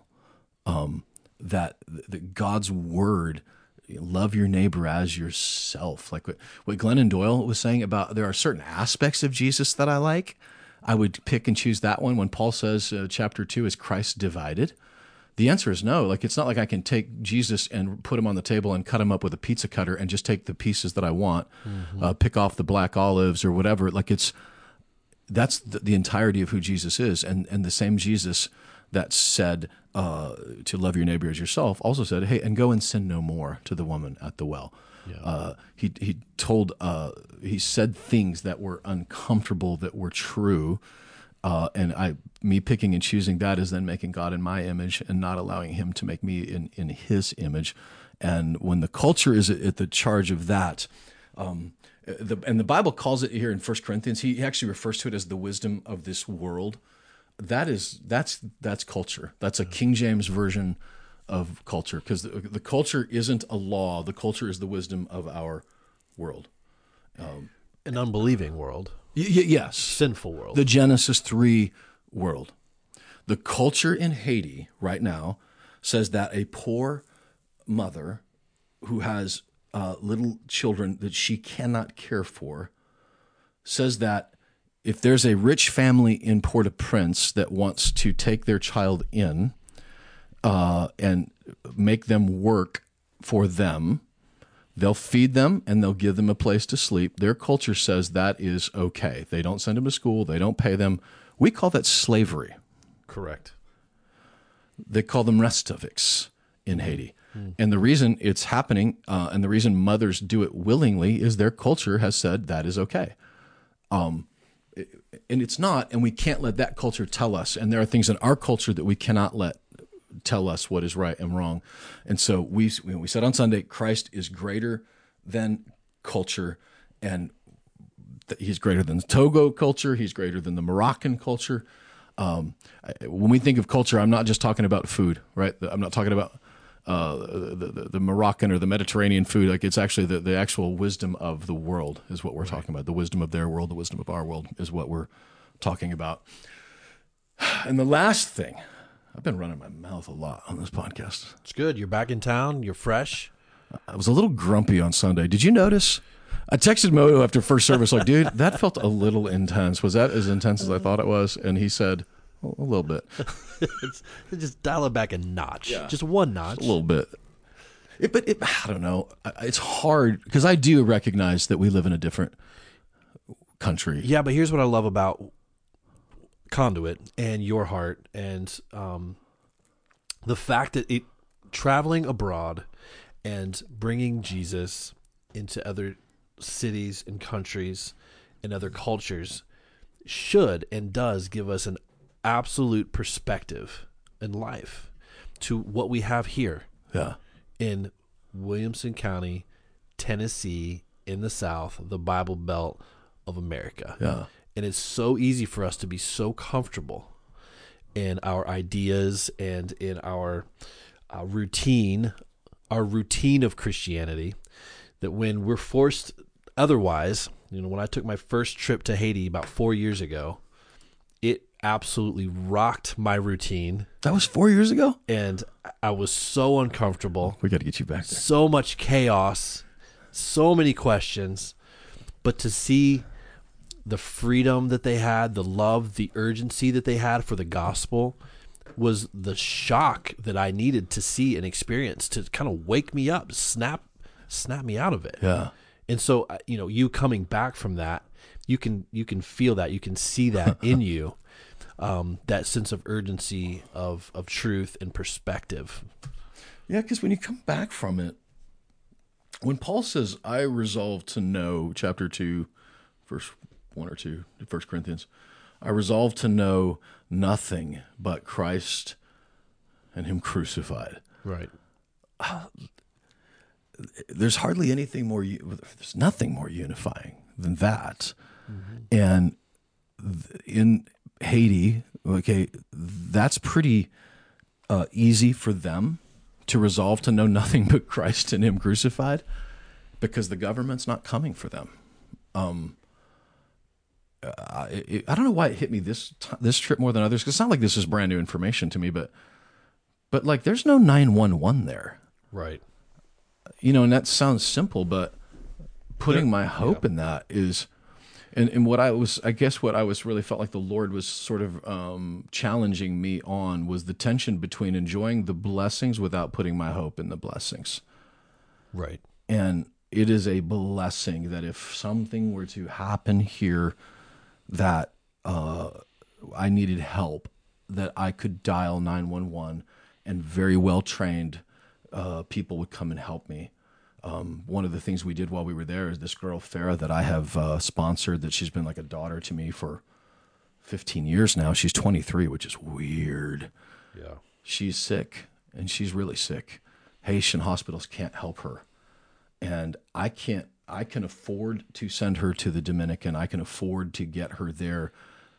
um, that, that God's word. Love your neighbor as yourself. Like what, what Glennon Doyle was saying about there are certain aspects of Jesus that I like. I would pick and choose that one when Paul says, uh, chapter two, is Christ divided? The answer is no. Like, it's not like I can take Jesus and put him on the table and cut him up with a pizza cutter and just take the pieces that I want, uh, pick off the black olives or whatever. Like, it's that's the, the entirety of who Jesus is. And, and the same Jesus that said uh, to love your neighbor as yourself also said, hey, and go and sin no more to the woman at the well. Uh, he he told uh, he said things that were uncomfortable that were true, uh, and I me picking and choosing that is then making God in my image and not allowing Him to make me in in His image. And when the culture is at the charge of that, um, the, and the Bible calls it here in First Corinthians. He actually refers to it as the wisdom of this world. That is that's that's culture. That's a King James version of culture because the, the culture isn't a law. The culture is the wisdom of our world. An unbelieving world, Y- y- yes, sinful world. the Genesis 3 world. The culture in Haiti right now says that a poor mother who has uh, little children that she cannot care for says that if there's a rich family in Port au Prince that wants to take their child in uh, and make them work for them, They'll feed them and they'll give them a place to sleep. Their culture says that is okay. They don't send them to school, they don't pay them. We call that slavery. Correct. They call them restaveks in Haiti. And the reason it's happening, uh, and the reason mothers do it willingly, is their culture has said that is okay. Um, and it's not, and we can't let that culture tell us. And there are things in our culture that we cannot let tell us what is right and wrong. And so we we said on Sunday, Christ is greater than culture, and th- he's greater than the Togo culture. He's greater than the Moroccan culture. Um, when we think of culture, I'm not just talking about food, right? I'm not talking about uh, the, the, the Moroccan or the Mediterranean food. Like it's actually the, the actual wisdom of the world is what we're talking about. The wisdom of their world, the wisdom of our world is what we're talking about. And the last thing, I've been running my mouth a lot on this podcast. It's good. You're back in town. You're fresh. I was a little grumpy on Sunday. Did you notice? I texted Mo after first service, like, dude, that felt a little intense. Was that as intense as I thought it was? And he said, a a little bit, It's, just dial it back a notch. Just one notch. a little bit. It, but it, I don't know. It's hard because I do recognize that we live in a different country. Yeah, but here's what I love about Conduit and Your Heart and um, the fact that it traveling abroad and bringing Jesus into other cities and countries and other cultures should and does give us an absolute perspective in life to what we have here Yeah. in Williamson County, Tennessee, in the South, the Bible Belt of America. Yeah. And it's so easy for us to be so comfortable in our ideas and in our uh, routine, our routine of Christianity, that when we're forced otherwise, you know, when I took my first trip to Haiti about four years ago, it absolutely rocked my routine That was four years ago. and I was so uncomfortable We got to get you back there. so much chaos, so many questions, but to see the freedom that they had, the love, the urgency that they had for the gospel was the shock that I needed to see and experience to kind of wake me up, snap snap me out of it. Yeah. And so uh, you know, you coming back from that, you can you can feel that, you can see that in you. Um, that sense of urgency of of truth and perspective. Yeah, because when you come back from it, when Paul says, I resolve to know, chapter 2, verse 1 or 2, 1 Corinthians, I resolve to know nothing but Christ and Him crucified. Right. There's hardly anything more, there's nothing more unifying than that. And in Haiti, okay, that's pretty uh, easy for them to resolve to know nothing but Christ and Him crucified because the government's not coming for them. Um, uh, it, I don't know why it hit me this this trip more than others because it's not like this is brand new information to me, but but like there's no nine one one there, Right. you know, and that sounds simple, but putting my hope in that is. And, and what I was, I guess, what I was really felt like the Lord was sort of um, challenging me on was the tension between enjoying the blessings without putting my hope in the blessings. Right. And it is a blessing that if something were to happen here that uh, I needed help, that I could dial 911 and very well trained uh, people would come and help me. Um, one of the things we did while we were there is this girl, Farah, that I have uh, sponsored, that she's been like a daughter to me for 15 years now. She's 23, which is weird Yeah. she's sick and she's really sick. Haitian hospitals can't help her. And I can't, I can afford to send her to the Dominican. I can afford to get her there,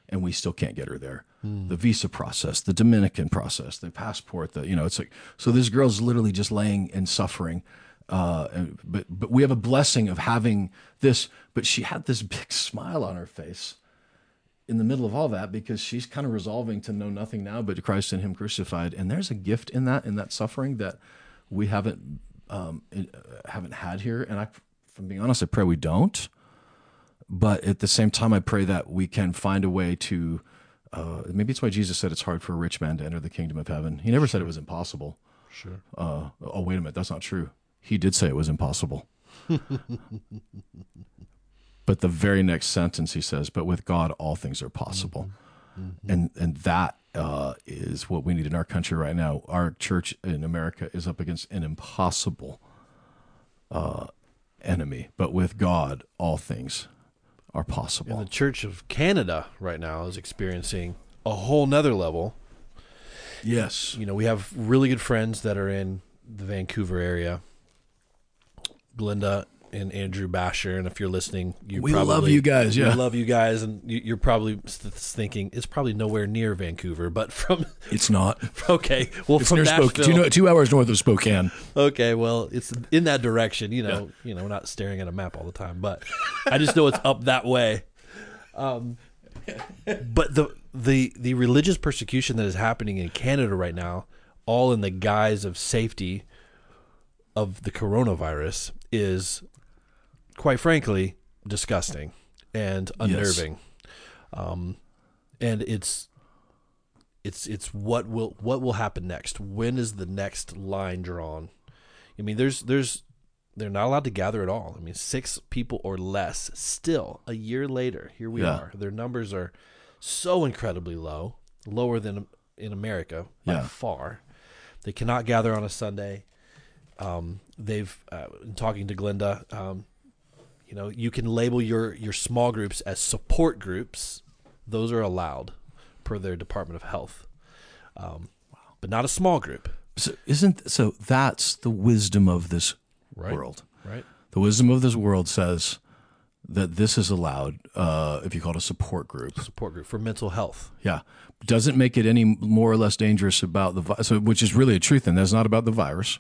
and we still can't get her there. The visa process, the Dominican process, the passport, the, you know, it's like, so this girl's literally just laying and suffering. Uh, and- but, but we have a blessing of having this, but she had this big smile on her face in the middle of all that because she's kind of resolving to know nothing now but Christ and Him crucified. And there's a gift in that, in that suffering that we haven't um, uh, haven't had here. And I, from being honest, I pray we don't. But at the same time, I pray that we can find a way to. Uh, maybe it's why Jesus said it's hard for a rich man to enter the kingdom of heaven. He never said it was impossible. Sure. Uh, oh, wait a minute, that's not true. He did say it was impossible. but the very next sentence he says, "But with God, all things are possible," and and that uh, is what we need in our country right now. Our church in America is up against an impossible uh, enemy, but with God, all things are possible. And the Church of Canada right now is experiencing a whole nother level. yes, You know, we have really good friends that are in the Vancouver area. Glinda and Andrew Basher, and if you're listening, you We probably, love you guys, Yeah, we love you guys, and you- you're probably thinking it's probably nowhere near Vancouver, but from it's not. okay, well, It's from Two, two hours north of Spokane. Okay, well, it's in that direction. You know, you know, we're not staring at a map all the time, but I just know it's up that way. Um, but the the the religious persecution that is happening in Canada right now, all in the guise of safety of the coronavirus, is quite frankly disgusting and unnerving. Um, and it's it's it's what will what will happen next? When is the next line drawn? I mean there's there's they're not allowed to gather at all. I mean six people or less still a year later here we Yeah. are. Their numbers are so incredibly low lower than in america by Yeah. far. They cannot gather on a sunday. Um, they've uh, in talking to Glinda, um, you know, you can label your your small groups as support groups. Those are allowed per their Department of Health, um, but not a small group. So isn't so? That's the wisdom of this Right. world. Right. The wisdom of this world says that this is allowed uh, if you call it a support group. Support group for mental health. Yeah, doesn't make it any more or less dangerous about the vi- so, which is really a truth, and that's not about the virus.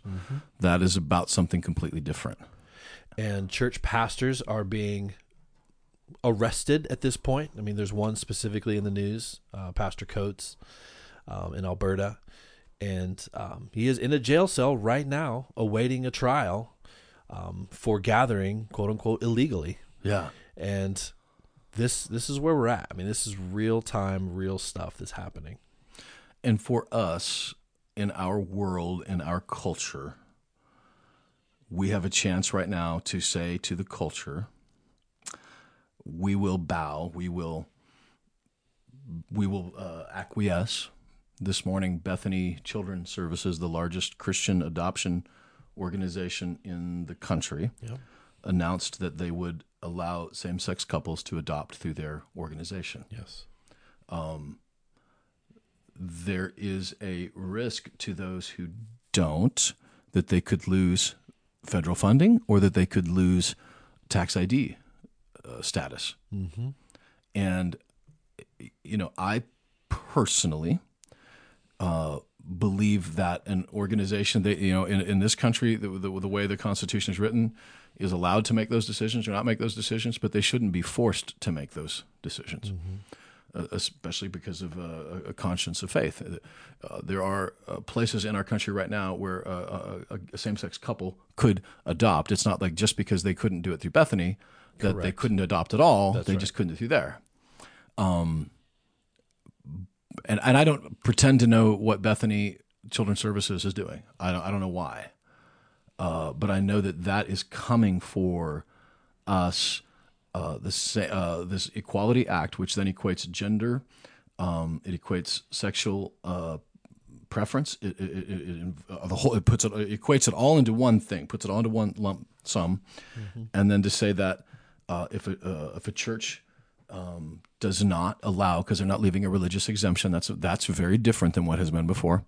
That is about something completely different. And church pastors are being arrested at this point. I mean, there's one specifically in the news, uh, Pastor Coates um, in Alberta, and um, he is in a jail cell right now, awaiting a trial um, for gathering "quote unquote" illegally. Yeah, And this this is where we're at. I mean, this is real time, real stuff that's happening. and for us in our world in our culture, we have a chance right now to say to the culture, we will bow, we will we will uh, acquiesce. This morning, Bethany Children's Services, the largest Christian adoption organization in the country, Yep. announced that they would allow same-sex couples to adopt through their organization Yes. there is a risk to those who don't that they could lose federal funding or that they could lose tax ID uh, status. Mm-hmm. And, you know, I personally uh, believe that an organization that, you know, in, in this country, the, the, the way the Constitution is written, is allowed to make those decisions or not make those decisions, but they shouldn't be forced to make those decisions uh, especially because of uh, a- a conscience of faith. Uh, there are uh, places in our country right now where uh, a, a same-sex couple could adopt. It's not like just because they couldn't do it through Bethany that they couldn't adopt at all. they right. just couldn't do through there. Um, and and I don't pretend to know what Bethany Children's Services is doing. I don't, I don't know why, uh, but I know that that is coming for us uh, this uh, this Equality Act, which then equates gender, um, it equates sexual uh, preference. It, it, it, uh, the whole it puts it, it equates it all into one thing, puts it all into one lump sum, and then to say that uh, if a uh, if a church um, does not allow because they're not leaving a religious exemption, that's that's very different than what has been before.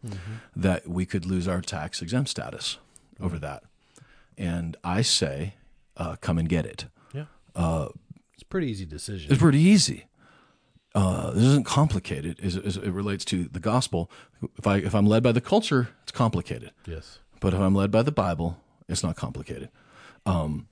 That we could lose our tax exempt status over that, and I say, uh, come and get it. Uh, It's a pretty easy decision. It's pretty easy. Uh, this isn't complicated as, as it relates to the gospel. If I if I'm led by the culture, it's complicated. yes. But if I'm led by the Bible, it's not complicated. Um,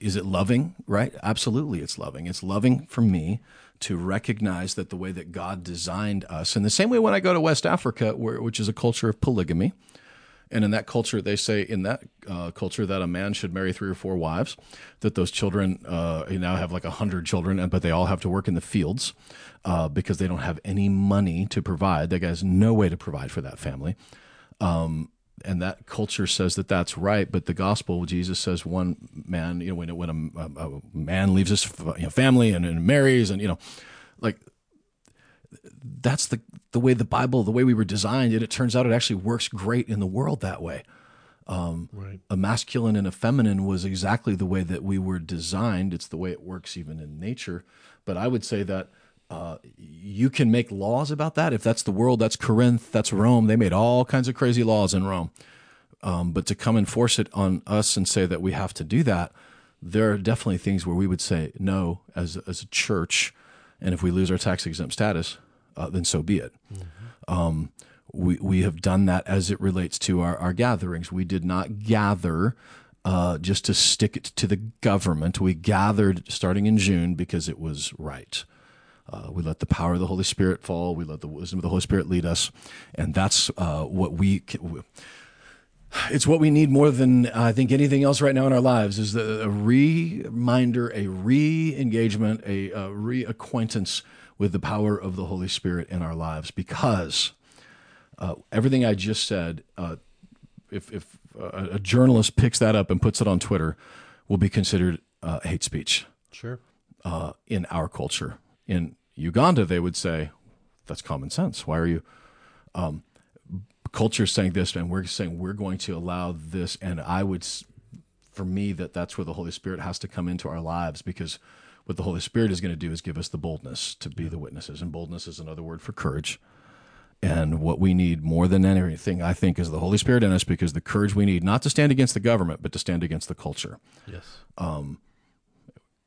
is it loving? Right? Absolutely, it's loving. It's loving for me to recognize that the way that God designed us, in the same way when I go to West Africa, where, which is a culture of polygamy, and in that culture, they say in that uh, culture that a man should marry three or four wives, that those children uh, now have like a hundred children, and but they all have to work in the fields uh, because they don't have any money to provide. That guy's no way to provide for that family. Um, and that culture says that that's right, but the gospel, Jesus says, one man, you know, when when a, a, man leaves his family and, and marries, and you know, like that's the the way the Bible, the way we were designed, and it turns out it actually works great in the world that way. Um, Right. A masculine and a feminine was exactly the way that we were designed. It's the way it works even in nature. But I would say that uh, you can make laws about that. If that's the world, that's Corinth, that's Rome. They made all kinds of crazy laws in Rome. Um, but to come and force it on us and say that we have to do that, there are definitely things where we would say no as as a church, and if we lose our tax exempt status, uh, then so be it. Um, we we have done that as it relates to our, our gatherings. We did not gather uh, just to stick it to the government. We gathered starting in June because it was right. Uh, we let the power of the Holy Spirit fall. We let the wisdom of the Holy Spirit lead us, and that's uh, what we. It's what we need more than I think anything else right now in our lives is the, a reminder, a re-engagement, a, a reacquaintance with the power of the Holy Spirit in our lives. Because uh, everything I just said, uh, if if a, a journalist picks that up and puts it on Twitter, will be considered uh, hate speech Sure. uh, in our culture. In Uganda, they would say, "That's common sense. Why are you?" Um, culture is saying this, and we're saying we're going to allow this. And I would, for me, that that's where the Holy Spirit has to come into our lives because what the Holy Spirit is going to do is give us the boldness to be the witnesses, and boldness is another word for courage. And what we need more than anything, I think, is the Holy Spirit in us because the courage we need, not to stand against the government, but to stand against the culture Yes. Um,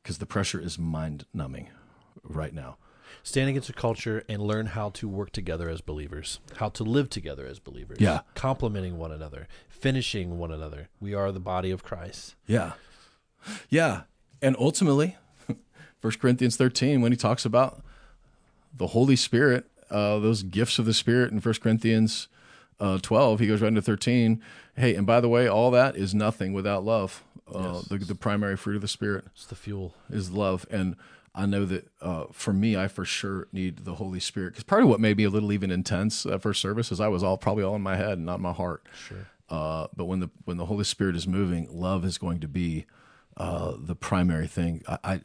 because the pressure is mind numbing right now. Stand against the culture and learn how to work together as believers, how to live together as believers. Yeah. Complementing one another, finishing one another. We are the body of Christ. Yeah. Yeah. And ultimately, 1 Corinthians 13, when he talks about the Holy Spirit, uh, those gifts of the Spirit in 1 Corinthians uh, 12, he goes right into 13. Hey, and by the way, all that is nothing without love. Uh, the, the primary fruit of the Spirit It's the fuel. is love. And I know that uh, for me, I for sure need the Holy Spirit. Because part of what made me a little even intense at first service is I was all probably all in my head and not in my heart. Sure. Uh, but when the when the Holy Spirit is moving, love is going to be uh, the primary thing. I, I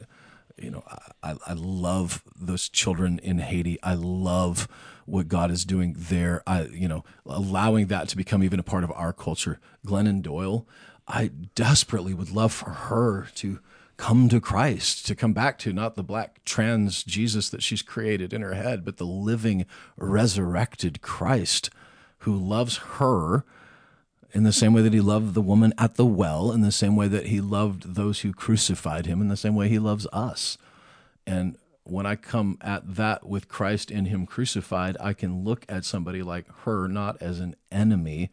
you know, I, I love those children in Haiti. I love what God is doing there. I, you know, allowing that to become even a part of our culture. Glennon Doyle, I desperately would love for her to come to Christ, to come back to not the black trans Jesus that she's created in her head, but the living, resurrected Christ who loves her in the same way that he loved the woman at the well, in the same way that he loved those who crucified him, in the same way he loves us. And when I come at that with Christ in him crucified, I can look at somebody like her not as an enemy,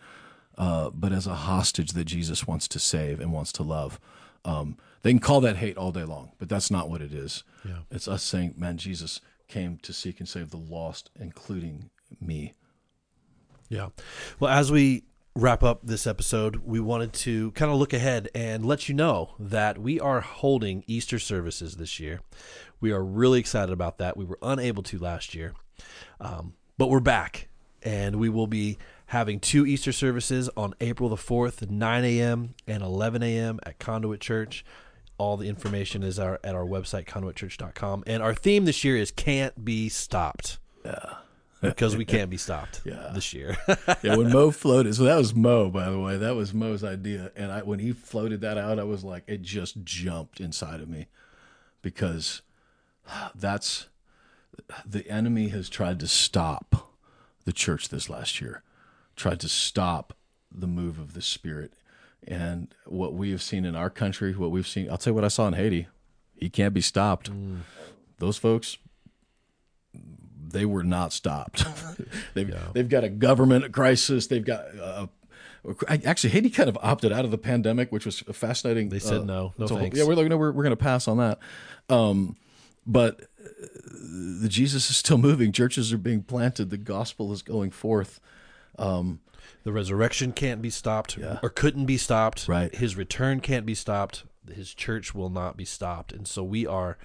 uh, but as a hostage that Jesus wants to save and wants to love. Um, they can call that hate all day long, but that's not what it is. Yeah. It's us saying, man, Jesus came to seek and save the lost, including me. Yeah. Well, as we wrap up this episode, we wanted to kind of look ahead and let you know that we are holding Easter services this year. We are really excited about that. We were unable to last year, um, but we're back, and we will be having two Easter services on April the 4th, 9 a.m. and 11 a.m. at Conduit Church. All the information is our, at our website, conduitchurch.com. And our theme this year is Can't Be Stopped. Yeah. because we can't be stopped Yeah. this year. yeah, when Mo floated, so that was Mo, by the way. That was Mo's idea, and I when he floated that out, I was like, it just jumped inside of me because that's the enemy has tried to stop the church this last year, tried to stop the move of the Spirit, and what we have seen in our country, what we've seen. I'll tell you what I saw in Haiti. He can't be stopped. Those folks they were not stopped. they've they've got a government crisis. They've got uh, actually Haiti kind of opted out of the pandemic, which was fascinating. They said uh, no, no so- thanks. Yeah, we're like, no, we're we're going to pass on that. Um, but uh, the Jesus is still moving. Churches are being planted. The gospel is going forth. The resurrection can't be stopped or couldn't be stopped. Right. His return can't be stopped. His church will not be stopped. And so we are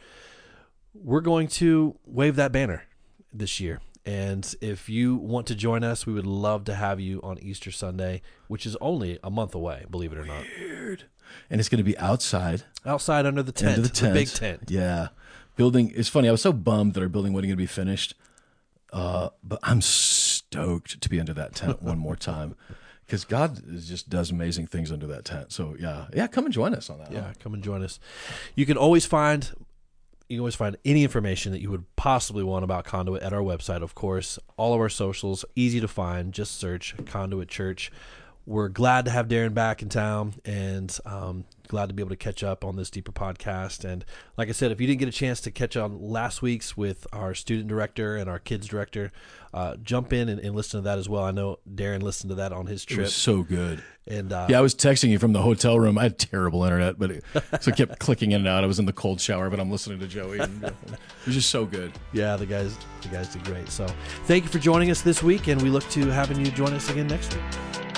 we're going to wave that banner this year. And if you want to join us, we would love to have you on Easter Sunday, which is only a month away, believe it or not. And it's going to be outside. Outside under the tent, Under the tent. big tent. Yeah. Building it's funny. I was so bummed that our building wasn't going to be finished. Uh, but I'm stoked to be under that tent one more time because God is- just does amazing things under that tent. So yeah, yeah, come and join us on that. Yeah, come and join us. You can always find you can always find any information that you would possibly want about Conduit at our website, of course. All of our socials, easy to find. Just search Conduit Church. We're glad to have Darren back in town and um, glad to be able to catch up on this deeper podcast. And like I said, if you didn't get a chance to catch on last week's with our student director and our kids director, uh, jump in and, and listen to that as well. I know Darren listened to that on his It trip. was so good. and uh, Yeah, I was texting you from the hotel room. I had terrible internet, but it, so I kept clicking in and out. I was in the cold shower, but I'm listening to Joey. And, it was just so good. Yeah, the guys the guys did great. So thank you for joining us this week and we look to having you join us again next week.